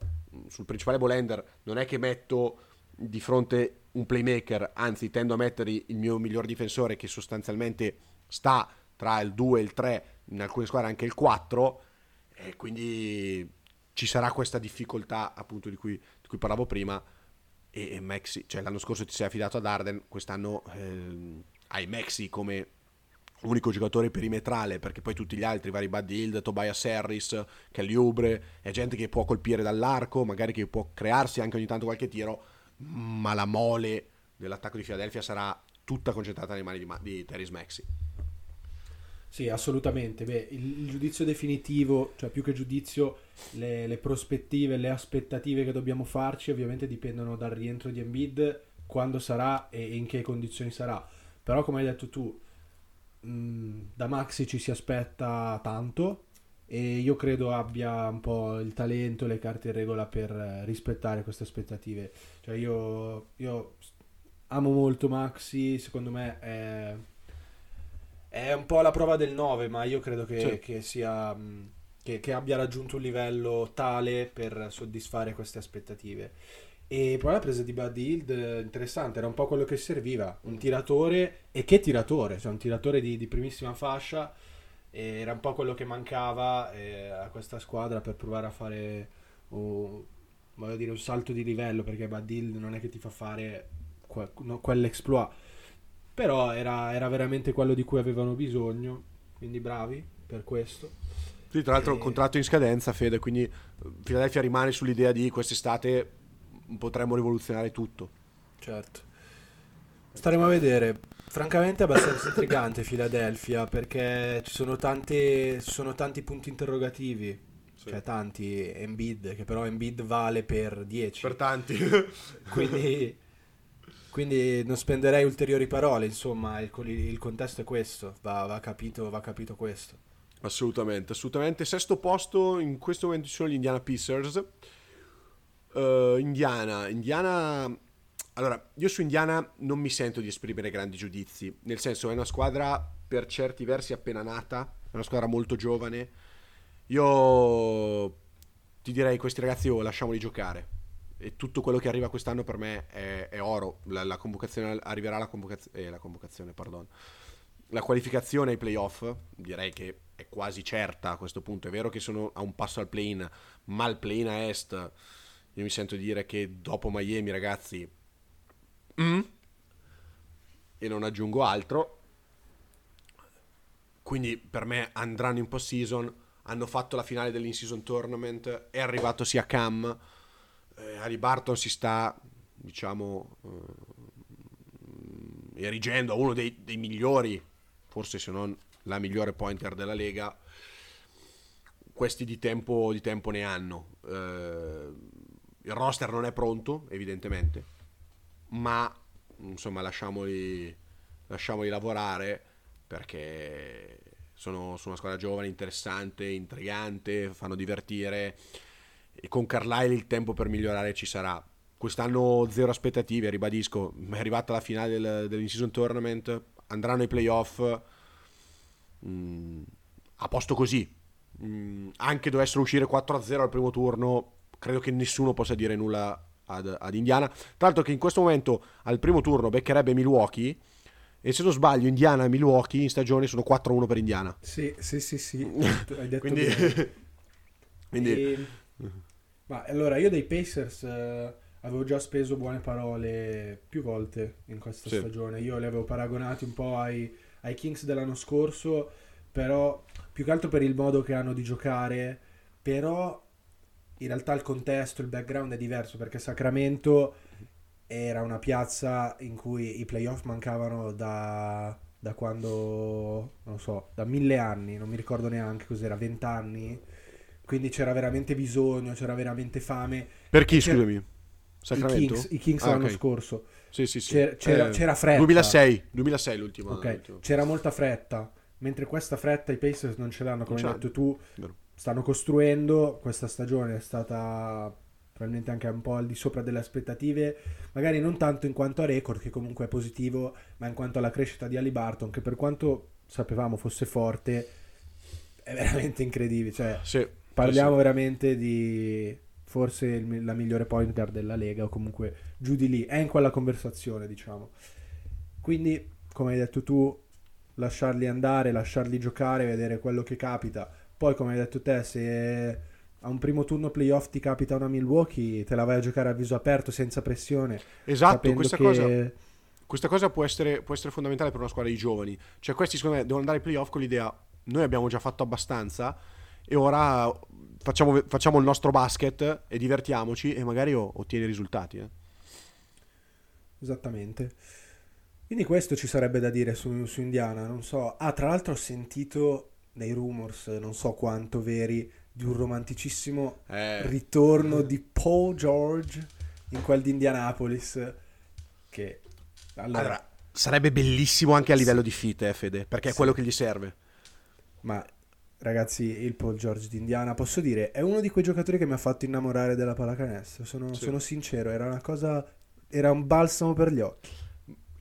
sul principale ball non è che metto di fronte un playmaker, anzi tendo a mettere il mio miglior difensore che sostanzialmente sta tra il 2 e il 3, in alcune squadre anche il 4, e quindi ci sarà questa difficoltà appunto di cui, di cui parlavo prima. E, e, Maxi, cioè l'anno scorso ti sei affidato ad Arden, quest'anno eh, hai Maxi come unico giocatore perimetrale perché poi tutti gli altri, vari Bud Hill, Tobias Harris, Kelly Ubre, è gente che può colpire dall'arco, magari che può crearsi anche ogni tanto qualche tiro, ma la mole dell'attacco di Philadelphia sarà tutta concentrata nelle mani di, di Terry Maxi. Sì, assolutamente. Beh, il, il, giudizio definitivo, cioè più che giudizio, le, le, prospettive, le aspettative che dobbiamo farci ovviamente dipendono dal rientro di Embiid, quando sarà e in che condizioni sarà. Però come hai detto tu, mh, da Maxi ci si aspetta tanto e io credo abbia un po' il talento e le carte in regola per rispettare queste aspettative. Cioè io, io amo molto Maxi, secondo me è è un po' la prova del 9, ma io credo che, sì. che sia. Che, che, abbia raggiunto un livello tale per soddisfare queste aspettative. E poi la presa di Buddy Hield, interessante, era un po' quello che serviva. Un tiratore, e che tiratore, cioè un tiratore di, di primissima fascia. era un po' quello che mancava eh, a questa squadra per provare a fare un, dire, un salto di livello, perché Buddy Hield non è che ti fa fare que, no, quell'exploit però era, era, veramente quello di cui avevano bisogno, quindi bravi per questo. Sì, tra l'altro e... contratto in scadenza, Fede, quindi Philadelphia rimane sull'idea di quest'estate potremmo rivoluzionare tutto. Certo. Staremo a vedere. Francamente è abbastanza intrigante Philadelphia perché ci sono, tante, ci sono tanti punti interrogativi. Sì. Cioè tanti Embiid, che però Embiid vale per 10. Per tanti. <laughs> Quindi, quindi non spenderei ulteriori parole, insomma, il, il contesto è questo, va, va capito, va capito questo. assolutamente, assolutamente. Sesto posto, in questo momento ci sono gli Indiana Pacers. Eh, Indiana, Indiana... Allora, io su Indiana non mi sento di esprimere grandi giudizi, nel senso è una squadra per certi versi appena nata, è una squadra molto giovane. Io ti direi questi ragazzi oh, lasciamoli giocare. E tutto quello che arriva quest'anno per me è, è oro. La, la convocazione arriverà la convocazione, eh, la convocazione, pardon. La qualificazione ai playoff direi che è quasi certa a questo punto. È vero che sono a un passo al play-in, ma al play-in a est io mi sento dire che dopo Miami, ragazzi, mm, e non aggiungo altro. Quindi per me andranno in post-season. Hanno fatto la finale dell'in-season tournament. È arrivato sia Cam. Eh, Harry Barton si sta, diciamo, eh, erigendo a uno dei, dei migliori, forse se non la migliore pointer della Lega. Questi di tempo, di tempo ne hanno. Eh, il roster non è pronto, evidentemente, ma insomma lasciamoli, lasciamoli lavorare perché sono, sono una squadra giovane, interessante, intrigante, fanno divertire e con Carlisle il tempo per migliorare ci sarà. Quest'anno zero aspettative, ribadisco, <laughs> è arrivata la finale del, dell'in-season tournament, andranno ai playoff mm, a posto così. Mm, anche dovessero uscire 4-0 al primo turno, credo che nessuno possa dire nulla ad, ad Indiana. Tra l'altro che in questo momento al primo turno beccherebbe Milwaukee e se non sbaglio Indiana e Milwaukee in stagione sono 4-1 per Indiana. Sì, sì, sì, sì. <laughs> Hai detto quindi, bene. <laughs> quindi E- Ma allora, io dei Pacers eh, avevo già speso buone parole più volte in questa Sì. stagione. Io li avevo paragonati un po' ai, ai Kings dell'anno scorso, però più che altro per il modo che hanno di giocare, però in realtà il contesto, il background è diverso perché Sacramento era una piazza in cui i playoff mancavano da, da quando, non lo so, da mille anni, non mi ricordo neanche cos'era, vent'anni. Quindi c'era veramente bisogno, c'era veramente fame. per chi C'era- scusami? I Sacramento? Kings, i Kings Ah, l'anno ok. scorso. Sì, sì, sì. C'era- c'era- Eh, c'era fretta. 2006, 2006 l'ultima. Ok, c'era molta fretta, mentre questa fretta i Pacers non ce l'hanno, come hai detto tu, Vero. Stanno costruendo, questa stagione è stata probabilmente anche un po' al di sopra delle aspettative, magari non tanto in quanto a record, che comunque è positivo, ma in quanto alla crescita di Ali Barton, che per quanto sapevamo fosse forte, è veramente incredibile, cioè Sì, parliamo sì, veramente di forse il la migliore point guard della Lega, o comunque giù di lì, è in quella conversazione, diciamo. Quindi, come hai detto tu, lasciarli andare, lasciarli giocare, vedere quello che capita. Poi, come hai detto te, se a un primo turno playoff ti capita una Milwaukee, te la vai a giocare a viso aperto, senza pressione. Esatto, questa che... cosa, questa cosa può, essere, può essere fondamentale per una squadra di giovani. Cioè questi secondo me devono andare ai playoff con l'idea, noi abbiamo già fatto abbastanza e ora facciamo, facciamo il nostro basket e divertiamoci e magari ottieni risultati. eh. Esattamente. Quindi questo ci sarebbe da dire su, su Indiana, non so. Ah, tra l'altro ho sentito dei rumors, non so quanto veri, di un romanticissimo Eh, ritorno di Paul George in quel di Indianapolis. Che allora, allora, sarebbe bellissimo anche a Sì. livello di fit, eh, Fede, perché è Sì. quello che gli serve. ma ragazzi, il Paul George di Indiana, posso dire, è uno di quei giocatori che mi ha fatto innamorare della pallacanestro. Sono, Sì. sono sincero, era una cosa, era un balsamo per gli occhi.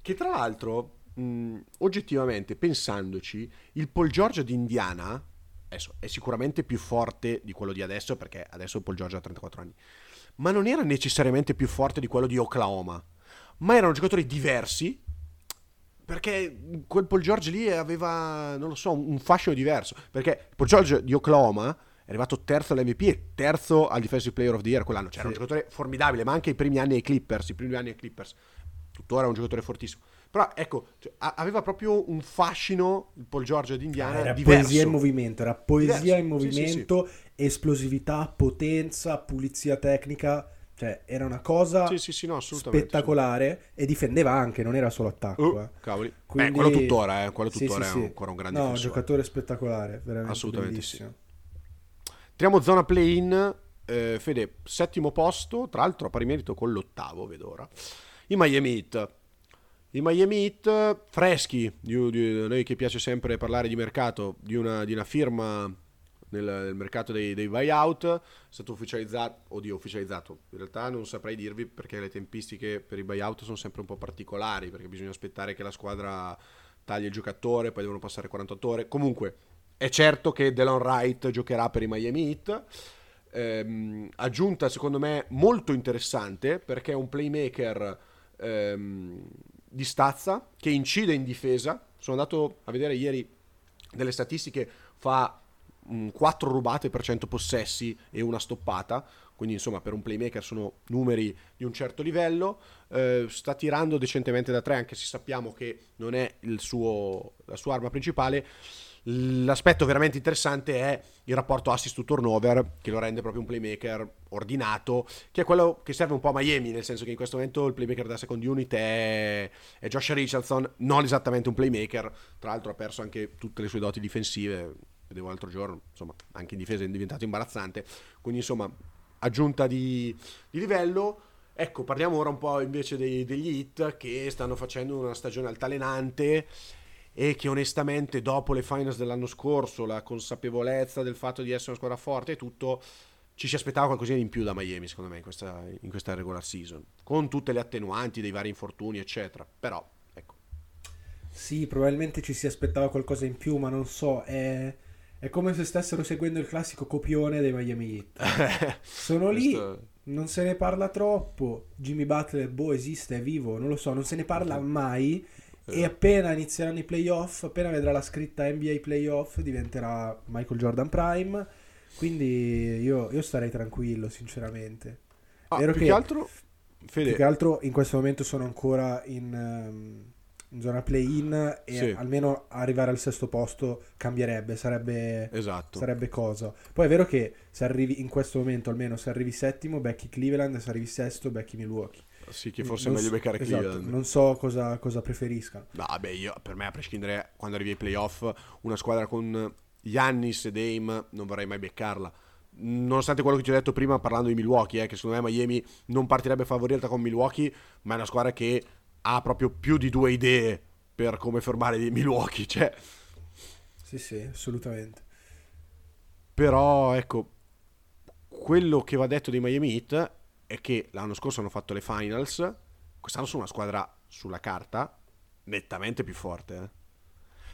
Che tra l'altro, mh, oggettivamente, pensandoci, il Paul George di Indiana adesso, è sicuramente più forte di quello di adesso, perché adesso Paul George ha 34 anni, ma non era necessariamente più forte di quello di Oklahoma, ma erano giocatori diversi, perché quel Paul George lì aveva, non lo so, un fascino diverso, perché Paul George di Oklahoma è arrivato terzo all'MVP e terzo al Defensive Player of the Year quell'anno, cioè era un Sì. giocatore formidabile, ma anche i primi anni ai Clippers, i primi anni ai Clippers. Tuttora è un giocatore fortissimo. Però ecco, cioè, aveva proprio un fascino il Paul George di Indiana era diverso. poesia in movimento, era poesia Diverso, in sì, sì, movimento, esplosività, potenza, pulizia tecnica, Cioè, era una cosa Sì, sì, sì, no, spettacolare e difendeva anche, non era solo attacco. Uh, eh. cavoli. Quindi- Eh, quello tuttora, eh, quello Sì, tuttora sì, è sì. ancora un grande No, difensore. giocatore spettacolare, veramente Assolutamente bellissimo. Entriamo zona play-in. Eh, Fede, settimo posto, tra l'altro a pari merito con l'ottavo, vedo ora. I Miami Heat. I Miami Heat freschi, di, di- noi che piace sempre parlare di mercato, di una, di una firma nel, nel mercato dei, dei buyout, è stato ufficializzato, oddio ufficializzato, in realtà non saprei dirvi perché le tempistiche per i buyout sono sempre un po' particolari, perché bisogna aspettare che la squadra tagli il giocatore, poi devono passare 48 ore. Comunque, è certo che Delon Wright giocherà per i Miami Heat. Ehm, aggiunta secondo me molto interessante perché è un playmaker ehm, di stazza che incide in difesa. Sono andato a vedere ieri delle statistiche, fa 4 rubate per 100 possessi e una stoppata. Quindi, insomma, per un playmaker sono numeri di un certo livello. Eh, sta tirando decentemente da 3, anche se sappiamo che non è suo, la sua arma principale. L'aspetto veramente interessante è il rapporto assist to turnover, che lo rende proprio un playmaker ordinato, che è quello che serve un po' a Miami, nel senso che in questo momento il playmaker da second unit è, è Josh Richardson, non esattamente un playmaker, tra l'altro ha perso anche tutte le sue doti difensive, vedevo l'altro giorno, insomma, anche in difesa è diventato imbarazzante, quindi insomma, aggiunta di, di livello. Ecco, parliamo ora un po' invece dei- degli hit che stanno facendo una stagione altalenante e che onestamente dopo le finals dell'anno scorso, la consapevolezza del fatto di essere una squadra forte e tutto, ci si aspettava qualcosina in più da Miami secondo me in questa, in questa regular season, con tutte le attenuanti dei vari infortuni eccetera, però ecco. Sì, probabilmente ci si aspettava qualcosa in più, ma non so, è, è come se stessero seguendo il classico copione dei Miami Heat. <laughs> Sono lì, Questo- non se ne parla troppo. Jimmy Butler, boh, esiste, è vivo, non lo so, non se ne parla mai. E appena inizieranno i playoff, appena vedrà la scritta NBA playoff, diventerà Michael Jordan Prime. Quindi io, io starei tranquillo, sinceramente. Ah, Vero più che- che altro, Fede, Più che altro in questo momento sono ancora in, ehm, in zona play-in e Sì. almeno arrivare al sesto posto cambierebbe, sarebbe, esatto. sarebbe cosa. Poi è vero che se arrivi in questo momento, almeno se arrivi settimo, becchi Cleveland, se arrivi sesto, becchi Milwaukee. Sì, che forse è Non meglio so- beccare esatto, Cleveland. Non so cosa, cosa preferiscano. No, beh, io, per me, a prescindere, quando arrivi ai playoff, una squadra con Giannis e Dame non vorrei mai beccarla. Nonostante quello che ti ho detto prima parlando di Milwaukee, eh, che secondo me Miami non partirebbe favorita con Milwaukee, ma è una squadra che ha proprio più di due idee per come fermare Milwaukee. <laughs> Cioè, Sì, sì, assolutamente. Però, ecco, quello che va detto dei Miami Heat è che l'anno scorso hanno fatto le finals, quest'anno sono una squadra sulla carta nettamente più forte. eh.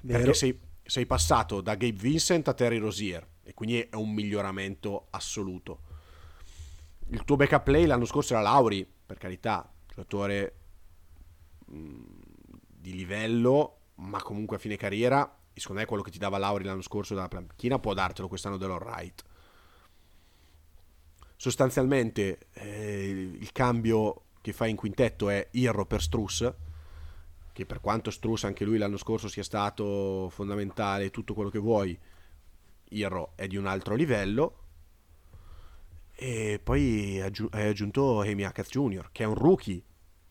Perché sei, sei passato da Gabe Vincent a Terry Rosier e quindi è un miglioramento assoluto. Il tuo backup play l'anno scorso era Lauri, per carità, giocatore mh, di livello, ma comunque a fine carriera. E secondo me quello che ti dava Lauri l'anno scorso dalla panchina può dartelo quest'anno dell'all right. Sostanzialmente eh, il cambio che fai in quintetto è Irro per Struss, che per quanto Struss anche lui l'anno scorso sia stato fondamentale, tutto quello che vuoi, Irro è di un altro livello. E poi hai aggiunto Amy Hackett Jr., che è un rookie,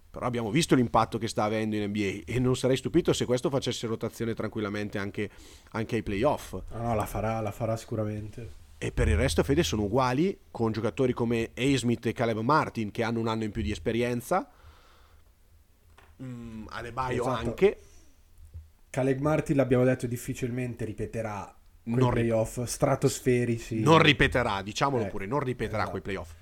però abbiamo visto l'impatto che sta avendo in NBA e non sarei stupito se questo facesse rotazione tranquillamente anche, anche ai playoff. No, no, la farà, la farà sicuramente. E per il resto, Fede, sono uguali con giocatori come A-Smith e Caleb Martin che hanno un anno in più di esperienza. Mm, Adebayo Esatto. anche. Caleb Martin, l'abbiamo detto, difficilmente ripeterà quei Non rip- playoff stratosferici. Non ripeterà, diciamolo Eh, pure, non ripeterà esatto. quei playoff.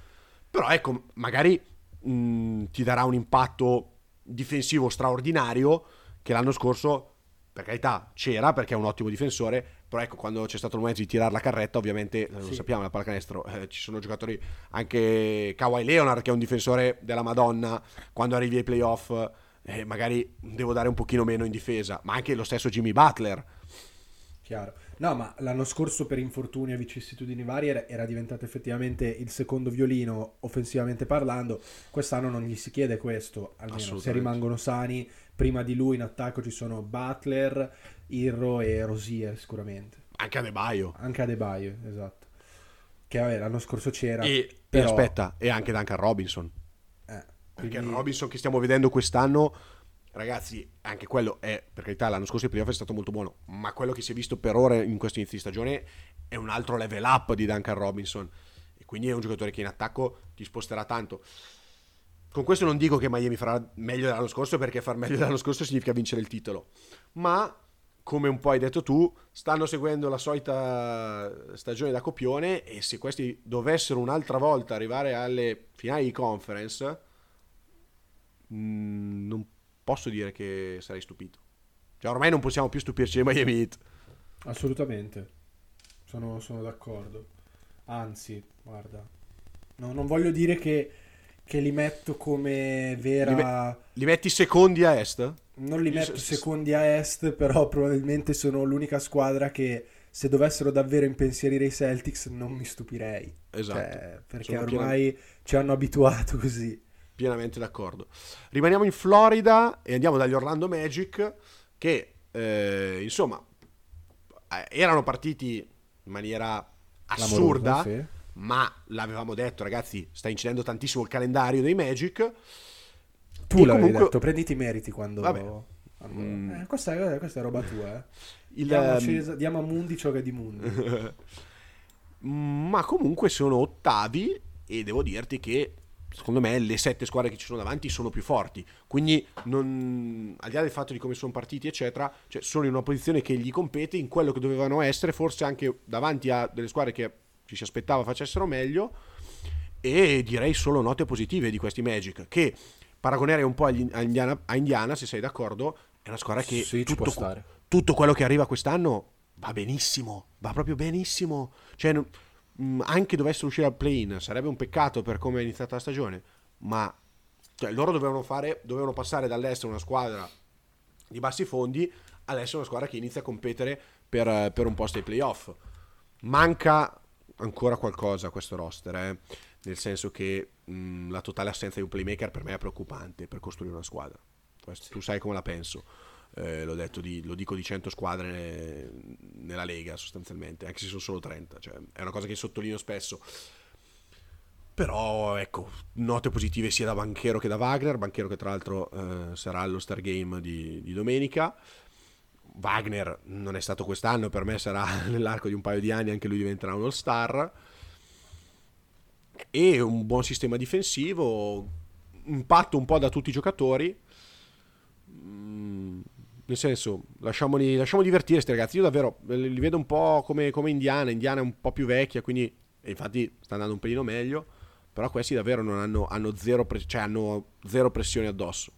Però ecco, magari mm, ti darà un impatto difensivo straordinario che l'anno scorso, per carità, c'era perché è un ottimo difensore, però ecco, quando c'è stato il momento di tirare la carretta, ovviamente, eh, lo Sì. sappiamo, la pallacanestro, eh, ci sono giocatori, anche Kawhi Leonard che è un difensore della Madonna, quando arrivi ai playoff eh, magari devo dare un pochino meno in difesa, ma anche lo stesso Jimmy Butler. Chiaro. No, ma l'anno scorso per infortuni e vicissitudini varie era, era diventato effettivamente il secondo violino offensivamente parlando. Quest'anno non gli si chiede questo, almeno se rimangono sani. Prima di lui in attacco ci sono Butler, Irro e Rosier sicuramente. Anche Adebayo. Anche Adebayo, esatto. che vabbè, l'anno scorso c'era. E, però... e aspetta, e anche Duncan Robinson. Eh, Perché quindi- il Robinson che stiamo vedendo quest'anno, ragazzi, anche quello è, per carità, l'anno scorso il playoff è stato molto buono, ma quello che si è visto per ora in questo inizio di stagione è un altro level up di Duncan Robinson. E quindi è un giocatore che in attacco ti sposterà tanto. Con questo non dico che Miami farà meglio dell'anno scorso, perché far meglio dell'anno scorso significa vincere il titolo. Ma, come un po' hai detto tu, stanno seguendo la solita stagione da copione e se questi dovessero un'altra volta arrivare alle finali di conference, Mm, non posso dire che sarei stupito. Cioè, ormai non possiamo più stupirci dei Miami Heat. Assolutamente. Sono, sono d'accordo. Anzi, guarda. No, non voglio dire che, che li metto come vera... Li me- Li metti secondi a est? Non li metto se- secondi a est, però probabilmente sono l'unica squadra che se dovessero davvero impensierire i Celtics non mi stupirei. Esatto. Cioè, perché Sono ormai ci hanno abituato così. Pienamente d'accordo. Rimaniamo in Florida e andiamo dagli Orlando Magic che, eh, insomma, eh, erano partiti in maniera assurda, sì. ma l'avevamo detto, ragazzi, sta incidendo tantissimo il calendario dei Magic. Tu E l'avevi comunque- detto, prenditi i meriti quando... Vabbè. quando- Mm. Eh, questa, è, questa è roba tua, eh. Il, Diamo, a ehm, Cesa- diamo a Mundi ciò che è di Mundi. <laughs> ma comunque sono ottavi e devo dirti che secondo me le sette squadre che ci sono davanti sono più forti. Quindi non, al di là del fatto di come sono partiti eccetera cioè sono in una posizione che gli compete in quello che dovevano essere forse anche davanti a delle squadre che ci si aspettava facessero meglio. E direi solo note positive di questi Magic che paragonerei un po' agli- a Indiana, a Indiana se sei d'accordo è una squadra che Sì, tutto, tutto quello che arriva quest'anno va benissimo, va proprio benissimo. Cioè, mh, anche dovessero uscire al play-in, sarebbe un peccato per come è iniziata la stagione, ma cioè, loro dovevano, fare, dovevano passare dall'essere una squadra di bassi fondi all'essere una squadra che inizia a competere per, per un posto ai playoff. Manca ancora qualcosa a questo roster, eh, nel senso che mh, la totale assenza di un playmaker per me è preoccupante per costruire una squadra. Tu sai come la penso. Eh, l'ho detto di- lo dico di 100 squadre ne- nella Lega sostanzialmente, anche se sono solo 30, cioè, è una cosa che sottolineo spesso. Però ecco, note positive sia da Banchero che da Wagner, Banchero che tra l'altro eh, sarà allo Star Game di, di domenica. Wagner non è stato quest'anno, per me sarà <laughs> nell'arco di un paio di anni, anche lui diventerà un all-star. E un buon sistema difensivo, impatto un po' da tutti i giocatori. Mm, Nel senso, lasciamoli, lasciamo divertire questi ragazzi. Io davvero li li vedo un po' come, come Indiana. Indiana è un po' più vecchia, quindi infatti sta andando un pelino meglio. Però questi davvero non hanno, hanno zero, pre- cioè hanno zero pressione addosso.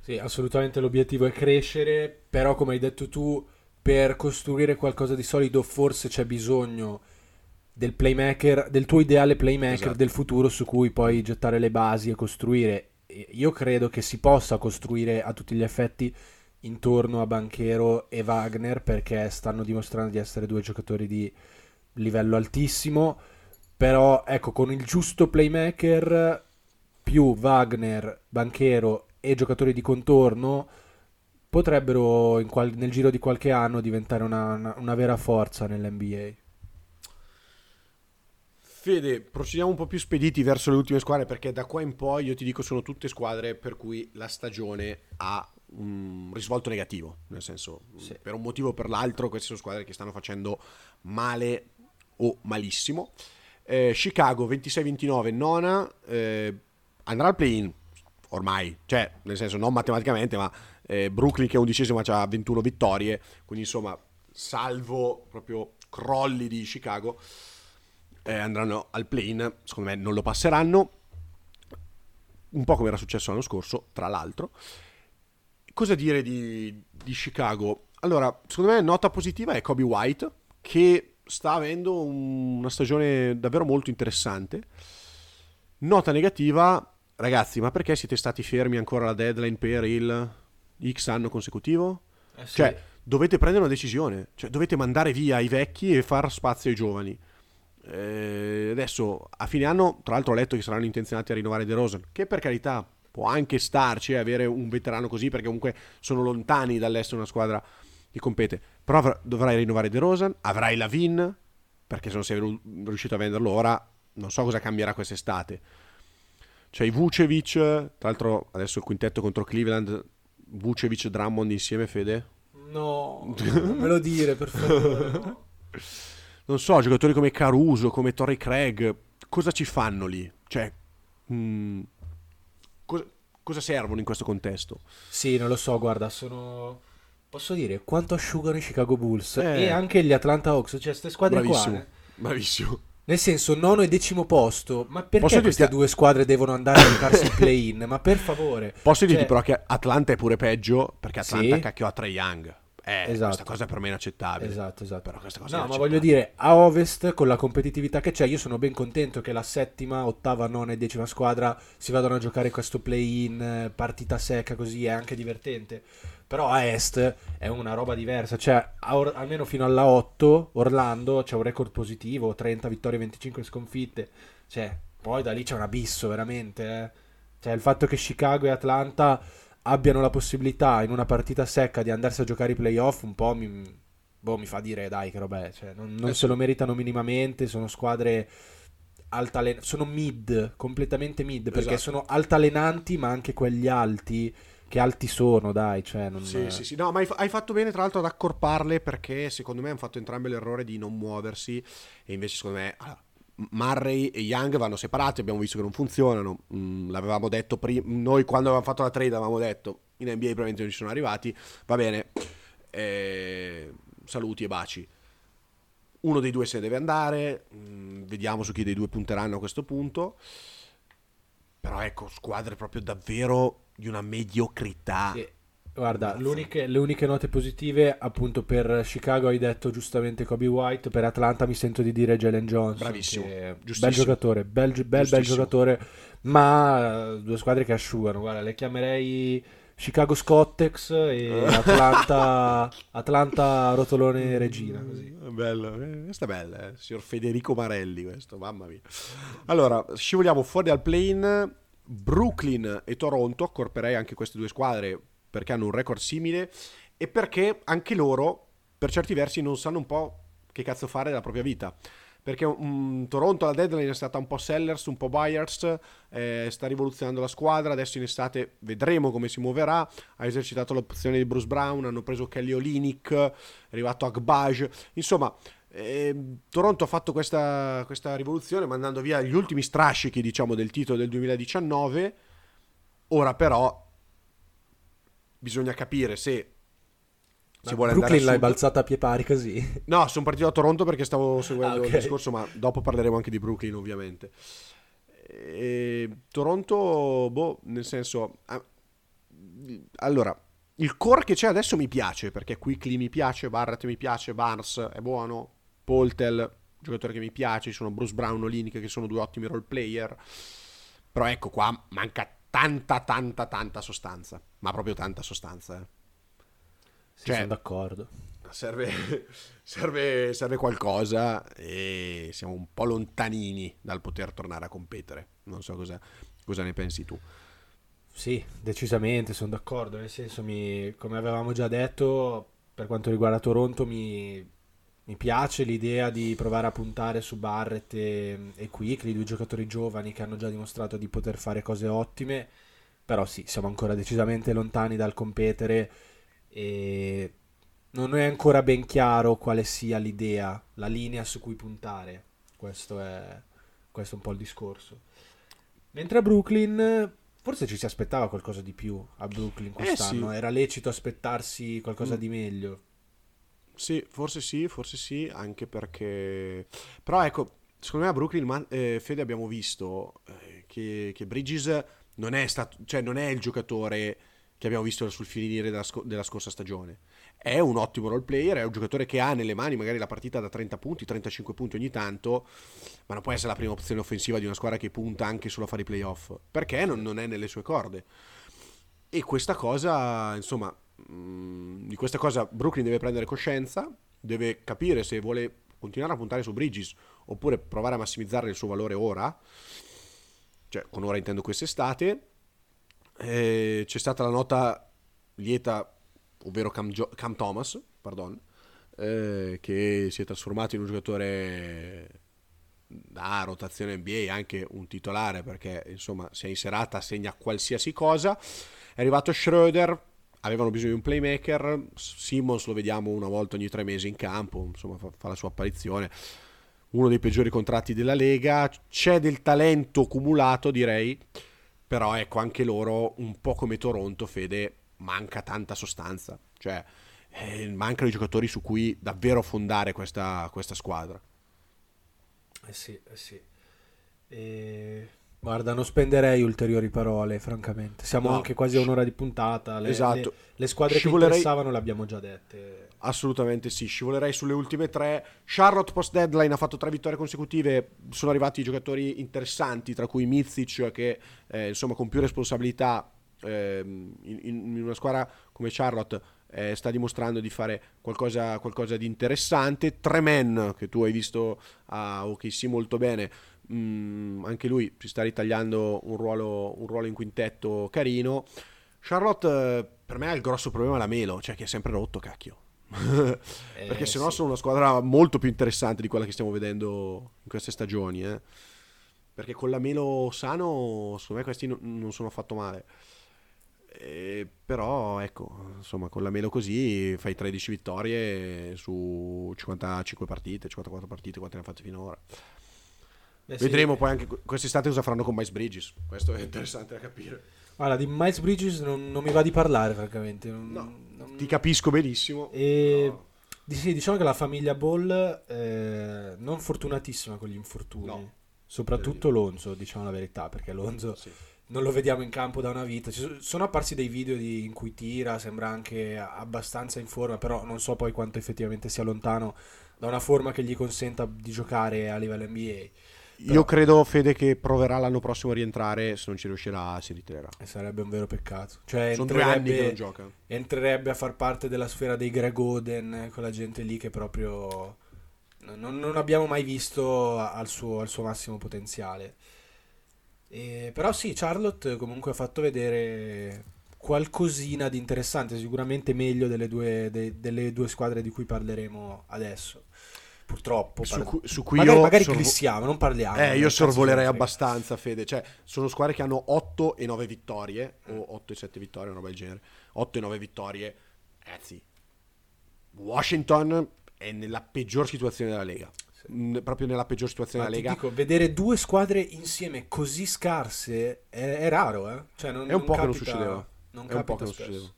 Sì, assolutamente l'obiettivo è crescere, però come hai detto tu, per costruire qualcosa di solido forse c'è bisogno del playmaker, del tuo ideale playmaker Esatto. del futuro su cui poi gettare le basi e costruire. Io credo che si possa costruire a tutti gli effetti intorno a Banchero e Wagner perché stanno dimostrando di essere due giocatori di livello altissimo, però ecco, con il giusto playmaker più Wagner, Banchero e giocatori di contorno potrebbero qual- nel giro di qualche anno diventare una, una- una vera forza nell'NBA. Fede, procediamo un po' più spediti verso le ultime squadre perché da qua in poi io ti dico sono tutte squadre per cui la stagione ha un risvolto negativo, nel senso Sì. per un motivo o per l'altro queste sono squadre che stanno facendo male o malissimo. Eh, Chicago 26-29 nona, eh, andrà al play-in ormai, cioè nel senso non matematicamente ma eh, Brooklyn che è undicesima ha 21 vittorie, quindi insomma salvo proprio crolli di Chicago eh, andranno al play-in, secondo me non lo passeranno, un po' come era successo l'anno scorso, tra l'altro. Cosa dire di, di Chicago? Allora, secondo me nota positiva è Kobe White, che sta avendo un- una stagione davvero molto interessante. Nota negativa, ragazzi, ma perché siete stati fermi ancora alla deadline per il X anno consecutivo? Cioè, dovete prendere una decisione, cioè dovete mandare via i vecchi e far spazio ai giovani. Eh, adesso a fine anno, tra l'altro, ho letto che saranno intenzionati a rinnovare De Rosen, che per carità può anche starci e avere un veterano così, perché comunque sono lontani dall'essere una squadra che compete. Però avr- dovrai rinnovare De Rosen, avrai Lavin, perché se non sei riuscito a venderlo ora, non so cosa cambierà quest'estate. C'hai Vucevic, tra l'altro adesso il quintetto contro Cleveland, Vucevic Drummond insieme, Fede? No, non me lo dire per favore. No. <laughs> Non so, giocatori come Caruso, come Torrey Craig, cosa ci fanno lì? Cioè, mh, mm, cosa, cosa servono in questo contesto? Sì, non lo so, guarda, sono... Posso dire quanto asciugano i Chicago Bulls eh. e anche gli Atlanta Hawks, cioè queste squadre Bravissimo. qua. Eh. Bravissimo. Nel senso, nono e decimo posto. Ma perché Posso queste dirti... due squadre devono andare a giocarsi il play-in? Ma per favore. Posso cioè... dirti però che Atlanta è pure peggio perché Atlanta sì. cacchio a Trae Young. Eh, esatto. questa cosa è per me inaccettabile. Esatto, esatto. Però questa cosa no, ma voglio dire, a Ovest, con la competitività che c'è, io sono ben contento che la settima, ottava, nona e decima squadra si vadano a giocare questo play-in, partita secca, così è anche divertente. Però a Est è una roba diversa, cioè or- almeno fino alla 8 Orlando c'è un record positivo, 30 vittorie, 25 sconfitte, cioè poi da lì c'è un abisso veramente, eh. cioè il fatto che Chicago e Atlanta abbiano la possibilità in una partita secca di andarsi a giocare i playoff un po' mi, boh, mi fa dire dai che roba è, cioè, non, non eh se lo meritano minimamente, sono squadre altalen- sono mid, completamente mid, perché esatto. sono altalenanti ma anche quelli alti che alti sono, dai. Cioè non... Sì, sì, sì. No, ma hai, hai, fatto bene, tra l'altro, ad accorparle perché secondo me hanno fatto entrambe l'errore di non muoversi. E invece, secondo me, allora, Murray e Young vanno separati. Abbiamo visto che non funzionano. Mm, l'avevamo detto prima. Noi, quando avevamo fatto la trade, avevamo detto in NBA probabilmente non ci sono arrivati. Va bene, eh, saluti e baci. Uno dei due se ne deve andare. Mm, vediamo su chi dei due punteranno a questo punto. Però ecco, squadre proprio davvero di una mediocrità. Sì. Guarda, le uniche note positive, appunto per Chicago hai detto giustamente Kobe White, per Atlanta mi sento di dire Jalen Jones. Bravissimo. Bel giocatore, bel, bel, bel giocatore, ma due squadre che asciugano. Guarda, le chiamerei Chicago Scottex e Atlanta, <laughs> Atlanta Rotolone Regina. Così. Bello, eh, questa è bella, eh? signor Federico Marelli questo, mamma mia. Allora, scivoliamo fuori dal plane Brooklyn e Toronto, accorperei anche queste due squadre perché hanno un record simile e perché anche loro, per certi versi, non sanno un po' che cazzo fare della propria vita. Perché um, Toronto alla deadline è stata un po' sellers, un po' buyers, eh, sta rivoluzionando la squadra, adesso in estate vedremo come si muoverà, ha esercitato l'opzione di Bruce Brown, hanno preso Kelly Olinick, è arrivato Agbaj, insomma e Toronto ha fatto questa, questa, rivoluzione mandando via gli ultimi strascichi diciamo, del titolo del 2019. Ora però bisogna capire se si vuole Brooklyn l'hai balzata a pie pari così? No, sono partito da Toronto perché stavo seguendo ah, okay. il discorso, ma dopo parleremo anche di Brooklyn ovviamente. E Toronto, boh, nel senso... Allora, il core che c'è adesso mi piace, perché Quickly mi piace, Barrett mi piace, Barnes è buono, Poltel, giocatore che mi piace, ci sono Bruce Brown, Olinick che sono due ottimi role player. Però ecco qua manca tanta, tanta, tanta sostanza. Ma proprio tanta sostanza. Eh. Sì, cioè, sono d'accordo. Serve, <laughs> serve, serve qualcosa e siamo un po' lontanini dal poter tornare a competere. Non so cosa, cosa ne pensi tu. Sì, decisamente, sono d'accordo. Nel senso, mi, come avevamo già detto, per quanto riguarda Toronto, mi, mi piace l'idea di provare a puntare su Barrett e, e Quickly, due giocatori giovani che hanno già dimostrato di poter fare cose ottime, però sì, siamo ancora decisamente lontani dal competere e non è ancora ben chiaro quale sia l'idea, la linea su cui puntare. Questo è, questo è un po' il discorso. Mentre a Brooklyn forse ci si aspettava qualcosa di più a Brooklyn quest'anno, eh sì. era lecito aspettarsi qualcosa mm. di meglio. Sì, forse sì, forse sì, anche perché... Però ecco, secondo me a Brooklyn, eh, Fede, abbiamo visto eh, che, che, Bridges non è, stato, cioè non è il giocatore che abbiamo visto sul finire della, sc- della, scorsa stagione. È un ottimo role player, è un giocatore che ha nelle mani magari la partita da 30 punti, 35 punti ogni tanto, ma non può essere la prima opzione offensiva di una squadra che punta anche solo a fare i playoff, perché non, non è nelle sue corde. E questa cosa, insomma, Mm, di questa cosa Brooklyn deve prendere coscienza, deve capire se vuole continuare a puntare su Bridges oppure provare a massimizzare il suo valore ora, cioè con ora intendo quest'estate. E c'è stata la nota lieta, ovvero Cam, jo- Cam Thomas, pardon, eh, che si è trasformato in un giocatore da rotazione NBA, anche un titolare perché insomma se è in serata segna qualsiasi cosa. È arrivato Schroeder, avevano bisogno di un playmaker, Simmons lo vediamo una volta ogni tre mesi in campo, insomma fa, fa la sua apparizione uno dei peggiori contratti della Lega, c'è del talento cumulato direi, però ecco anche loro, un po' come Toronto, Fede, manca tanta sostanza, cioè eh, mancano i giocatori su cui davvero fondare questa, questa squadra. Eh sì, eh sì. E... Guarda, non spenderei ulteriori parole, francamente. Siamo No, anche quasi a un'ora di puntata. Le, Esatto. le- le squadre Scivolerei- che interessavano le abbiamo già dette. Assolutamente sì, scivolerei sulle ultime tre. Charlotte post deadline ha fatto tre vittorie consecutive, sono arrivati giocatori interessanti, tra cui Mizic che eh, insomma con più responsabilità ehm, in, in una squadra come Charlotte eh, sta dimostrando di fare qualcosa, qualcosa di interessante. Tremen che tu hai visto a OKC molto bene, mm, anche lui si sta ritagliando un ruolo, un ruolo in quintetto carino. Charlotte eh, per me ha il grosso problema la Melo, cioè che è sempre rotto, cacchio. <laughs> Perché Eh, sennò sì. sono una squadra molto più interessante di quella che stiamo vedendo in queste stagioni. eh. Perché con la Melo sano, secondo me questi no- non sono affatto male. Eh, però ecco, insomma, con la Melo così fai 13 vittorie su 55 partite, 54 partite, quante ne ha fatte finora. Eh sì. Vedremo poi anche quest'estate cosa faranno con Miles Bridges. Questo è interessante da capire. Guarda, di Miles Bridges non, non mi va di parlare, francamente. Non- No, non- Ti capisco benissimo. E di- sì, diciamo che la famiglia Ball eh, non fortunatissima con gli infortuni. No. Soprattutto Lonzo, diciamo la verità, perché Lonzo Sì. non lo vediamo in campo da una vita. Ci so- sono apparsi dei video di- in cui tira, sembra anche abbastanza in forma, però non so poi quanto effettivamente sia lontano da una forma che gli consenta di giocare a livello NBA. Io credo, Fede, che proverà l'anno prossimo a rientrare. Se non ci riuscirà, si ritirerà. E sarebbe un vero peccato. Cioè, Sono due anni che non gioca. entrerebbe a far parte della sfera dei Greg Oden, quella gente lì che proprio non, non abbiamo mai visto al suo, al suo massimo potenziale. E- però sì, Charlotte comunque ha fatto vedere qualcosina di interessante, sicuramente meglio delle due, de- delle due squadre di cui parleremo adesso. Purtroppo. Su cui, su cui magari io, magari sorvo- glissiamo, non parliamo. eh, io sorvolerei abbastanza, Fede. Cioè, sono squadre che hanno 8 e 9 vittorie, o 8 e 7 vittorie, una roba del genere. 8 e 9 vittorie. Ragazzi, Washington è nella peggior situazione della Lega. Mm, proprio nella peggior situazione Ma della Lega. dico, vedere due squadre insieme così scarse è, è raro, eh? Cioè, non, È un po' che non capita- succedeva. Non È un po' capita che non succedeva.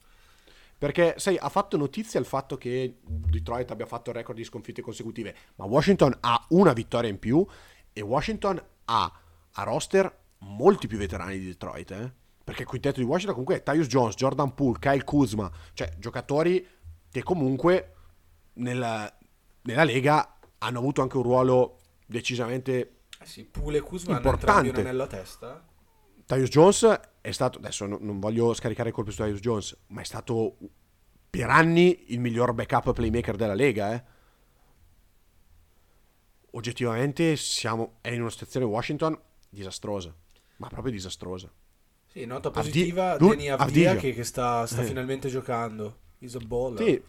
Perché, sai, ha fatto notizia il fatto che Detroit abbia fatto il record di sconfitte consecutive, ma Washington ha una vittoria in più e Washington ha a roster molti più veterani di Detroit, eh? Perché il quintetto di Washington comunque è Tyus Jones, Jordan Poole, Kyle Kuzma, cioè giocatori che comunque nella, nella Lega hanno avuto anche un ruolo decisamente Eh sì, Pule e Kuzma hanno Importante. entrambi un anello a testa. Tyus Jones è stato, adesso no- non voglio scaricare il colpo su Tyus Jones, ma è stato per anni il miglior backup playmaker della Lega. eh. Oggettivamente siamo, è in una situazione Washington disastrosa, ma proprio disastrosa. Sì, nota Avdi- positiva, Deni Avdia che, che sta, sta Eh. finalmente giocando. Is a baller. Sì,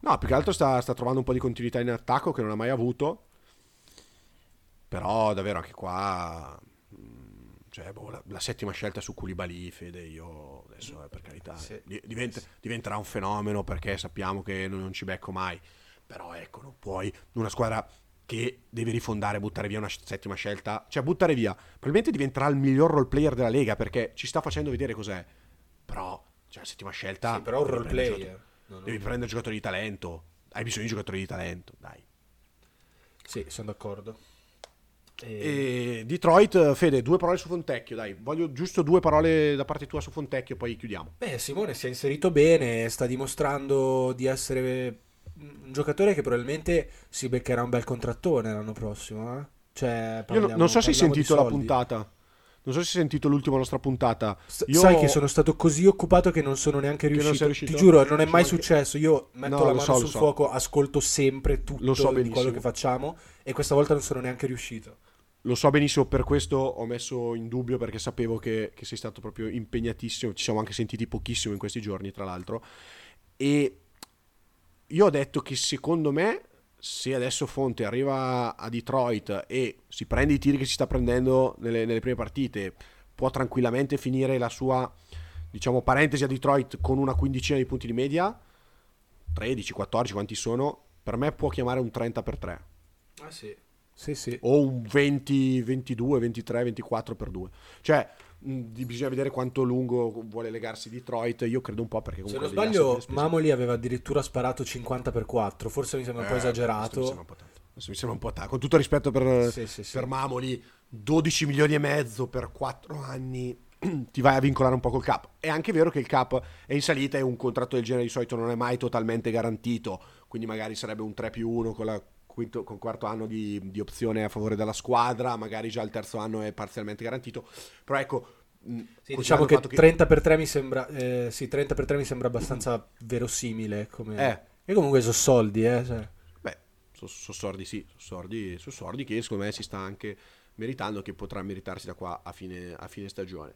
no, più che altro sta, sta trovando un po' di continuità in attacco che non ha mai avuto, però davvero anche qua... Cioè, boh, la, la settima scelta su Koulibaly, Fede, io adesso eh, per carità, Sì. di- diventa- diventerà un fenomeno perché sappiamo che non, ci becco mai. Però ecco, non puoi, una squadra che deve rifondare, buttare via una settima scelta, cioè buttare via, probabilmente diventerà il miglior role player della Lega perché ci sta facendo vedere cos'è. Però, cioè, la settima scelta... Sì, però un role player. giocatori- No, no. Devi prendere giocatori di talento. Hai bisogno di giocatori di talento, dai. Sì, sono d'accordo. E- E Detroit, Fede, due parole su Fontecchio, dai. Voglio giusto due parole da parte tua su Fontecchio, poi chiudiamo. Beh, Simone si è inserito bene, sta dimostrando di essere un giocatore che probabilmente si beccherà un bel contrattone l'anno prossimo. eh. Cioè, Io parliamo- non so se hai sentito la puntata. Non so se hai sentito l'ultima nostra puntata. Io- Sai che sono stato così occupato che non sono neanche riuscito. riuscito? Ti giuro, non è mai successo. Io metto No, la mano so, sul so. fuoco, ascolto sempre tutto so di quello che facciamo e questa volta non sono neanche riuscito. Lo so benissimo, per questo ho messo in dubbio perché sapevo che, che sei stato proprio impegnatissimo. Ci siamo anche sentiti pochissimo in questi giorni, tra l'altro. E io ho detto che secondo me se adesso Fonte arriva a Detroit e si prende i tiri che si sta prendendo nelle, nelle prime partite, può tranquillamente finire la sua diciamo parentesi a Detroit con una quindicina di punti di media 13, 14 quanti sono per me può chiamare un 30 per 3 ah sì sì sì o un 20, 22, 23, 24 per 2 cioè mh, bisogna vedere quanto lungo vuole legarsi Detroit io credo un po' perché se comunque non degli sbaglio Mamoli aveva addirittura sparato 50 per 4 forse mi sembra un po' Eh, esagerato Mi sembra un po' tanto. Mi sembra un po' tanto. Con tutto il rispetto per, Sì, sì, sì. per Mamoli, 12 milioni e mezzo per 4 anni <clears throat> ti vai a vincolare un po' col cap. È anche vero che il cap è in salita e un contratto del genere di solito non è mai totalmente garantito, quindi magari sarebbe un 3 più 1 con la quinto, con quarto anno di, di opzione a favore della squadra, magari già il terzo anno è parzialmente garantito, però ecco... Sì, diciamo che fatto 30 per 3 mi sembra eh, sì, 30 per 3 mi sembra abbastanza verosimile come Eh. e comunque sono soldi eh cioè. Beh, sono sordi sì, sono sordi, so sordi che secondo me si sta anche meritando, che potrà meritarsi da qua a fine, a fine stagione.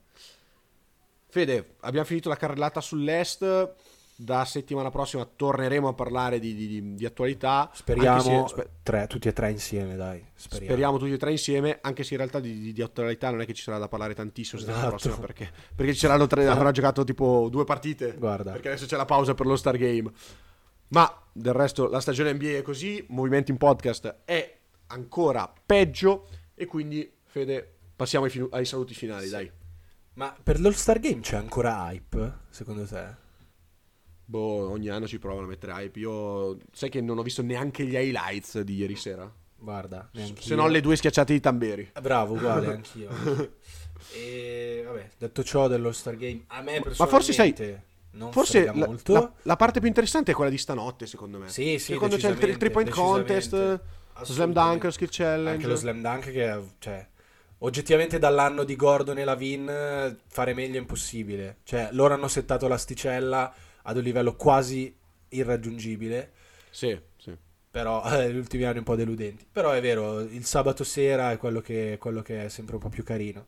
Fede, abbiamo finito la carrellata sull'Est, da settimana prossima torneremo a parlare di, di- di- attualità. speriamo se- tre, tutti e tre insieme dai speriamo, speriamo tutti e tre insieme, anche se in realtà di, di- attualità non è che ci sarà da parlare tantissimo settimana Esatto. prossima, perché, perché ci saranno tre, avrà giocato tipo due partite. Guarda. Perché adesso c'è la pausa per lo Star Game. Ma del resto la stagione NBA è così, Movimento in Podcast è ancora peggio e quindi Fede passiamo ai, finu- ai saluti finali, dai. ma per l'All Star Game c'è ancora hype secondo te? Boh, ogni anno ci provano a mettere hype. Io sai che non ho visto neanche gli highlights di ieri sera. guarda Se non le due schiacciate di Tamberi. bravo uguale <laughs> anch'io e vabbè detto ciò dell'All Star Game a me Ma forse sai- personalmente non Forse la, molto la- la parte più interessante è quella di stanotte, secondo me. Sì, sì, quando c'è il, tri- il three point decisamente, contest, slam dunk, skill challenge. Anche lo slam dunk che, cioè, oggettivamente dall'anno di Gordon e Lavin eh, fare meglio è impossibile. Cioè, loro hanno settato l'asticella ad un livello quasi irraggiungibile, Sì, sì. però <laughs> eh, negli ultimi anni un po' deludenti. Però è vero, il sabato sera è quello che, quello che è sempre un po' più carino.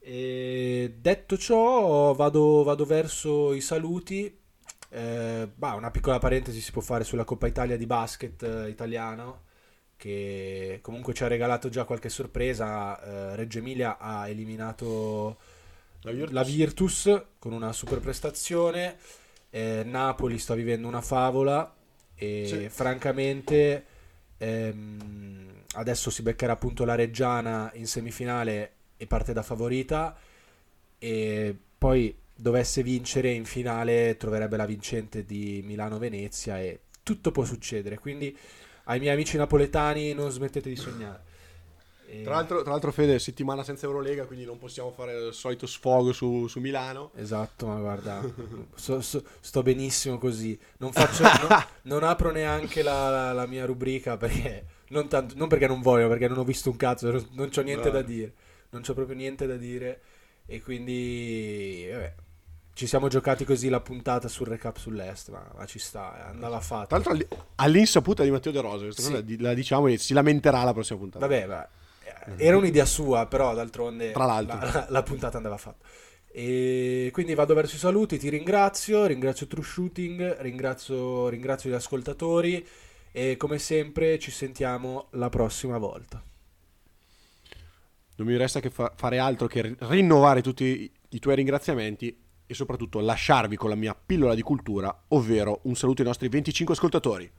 E detto ciò, vado, vado verso i saluti. Eh, bah, una piccola parentesi si può fare sulla Coppa Italia di basket eh, italiano che comunque ci ha regalato già qualche sorpresa. Eh, Reggio Emilia ha eliminato La Virtus. la Virtus con una super prestazione. Eh, Napoli sta vivendo una favola e Sì. francamente ehm, adesso si beccherà appunto la Reggiana in semifinale e parte da favorita e poi dovesse vincere in finale troverebbe la vincente di Milano-Venezia e tutto può succedere. Quindi ai miei amici napoletani non smettete di sognare. E- Tra l'altro, tra l'altro, Fede, settimana senza Eurolega, quindi non possiamo fare il solito sfogo su, su Milano. Esatto, ma guarda, so- so- sto benissimo così. Non, faccio, <laughs> no- non apro neanche la, la- la mia rubrica perché non, tanto- non perché non voglio, perché non ho visto un cazzo, non, non c'ho niente da Bravo. dire. Non c'ho proprio niente da dire. E quindi, vabbè, ci siamo giocati così la puntata sul recap sull'est, ma, ma ci sta, eh, andava fatto. Tra l'altro, alli- all'insaputa di Matteo De Rosa, Sì. la diciamo e si lamenterà la prossima puntata. Vabbè, eh, era un'idea sua, però d'altronde. La, la- la puntata andava fatta. E quindi vado verso i saluti, ti ringrazio, ringrazio True Shooting, ringrazio, ringrazio gli ascoltatori e come sempre ci sentiamo la prossima volta. Non mi resta che fa- fare altro che ri- rinnovare tutti i, i tuoi ringraziamenti e soprattutto lasciarvi con la mia pillola di cultura, ovvero un saluto ai nostri 25 ascoltatori.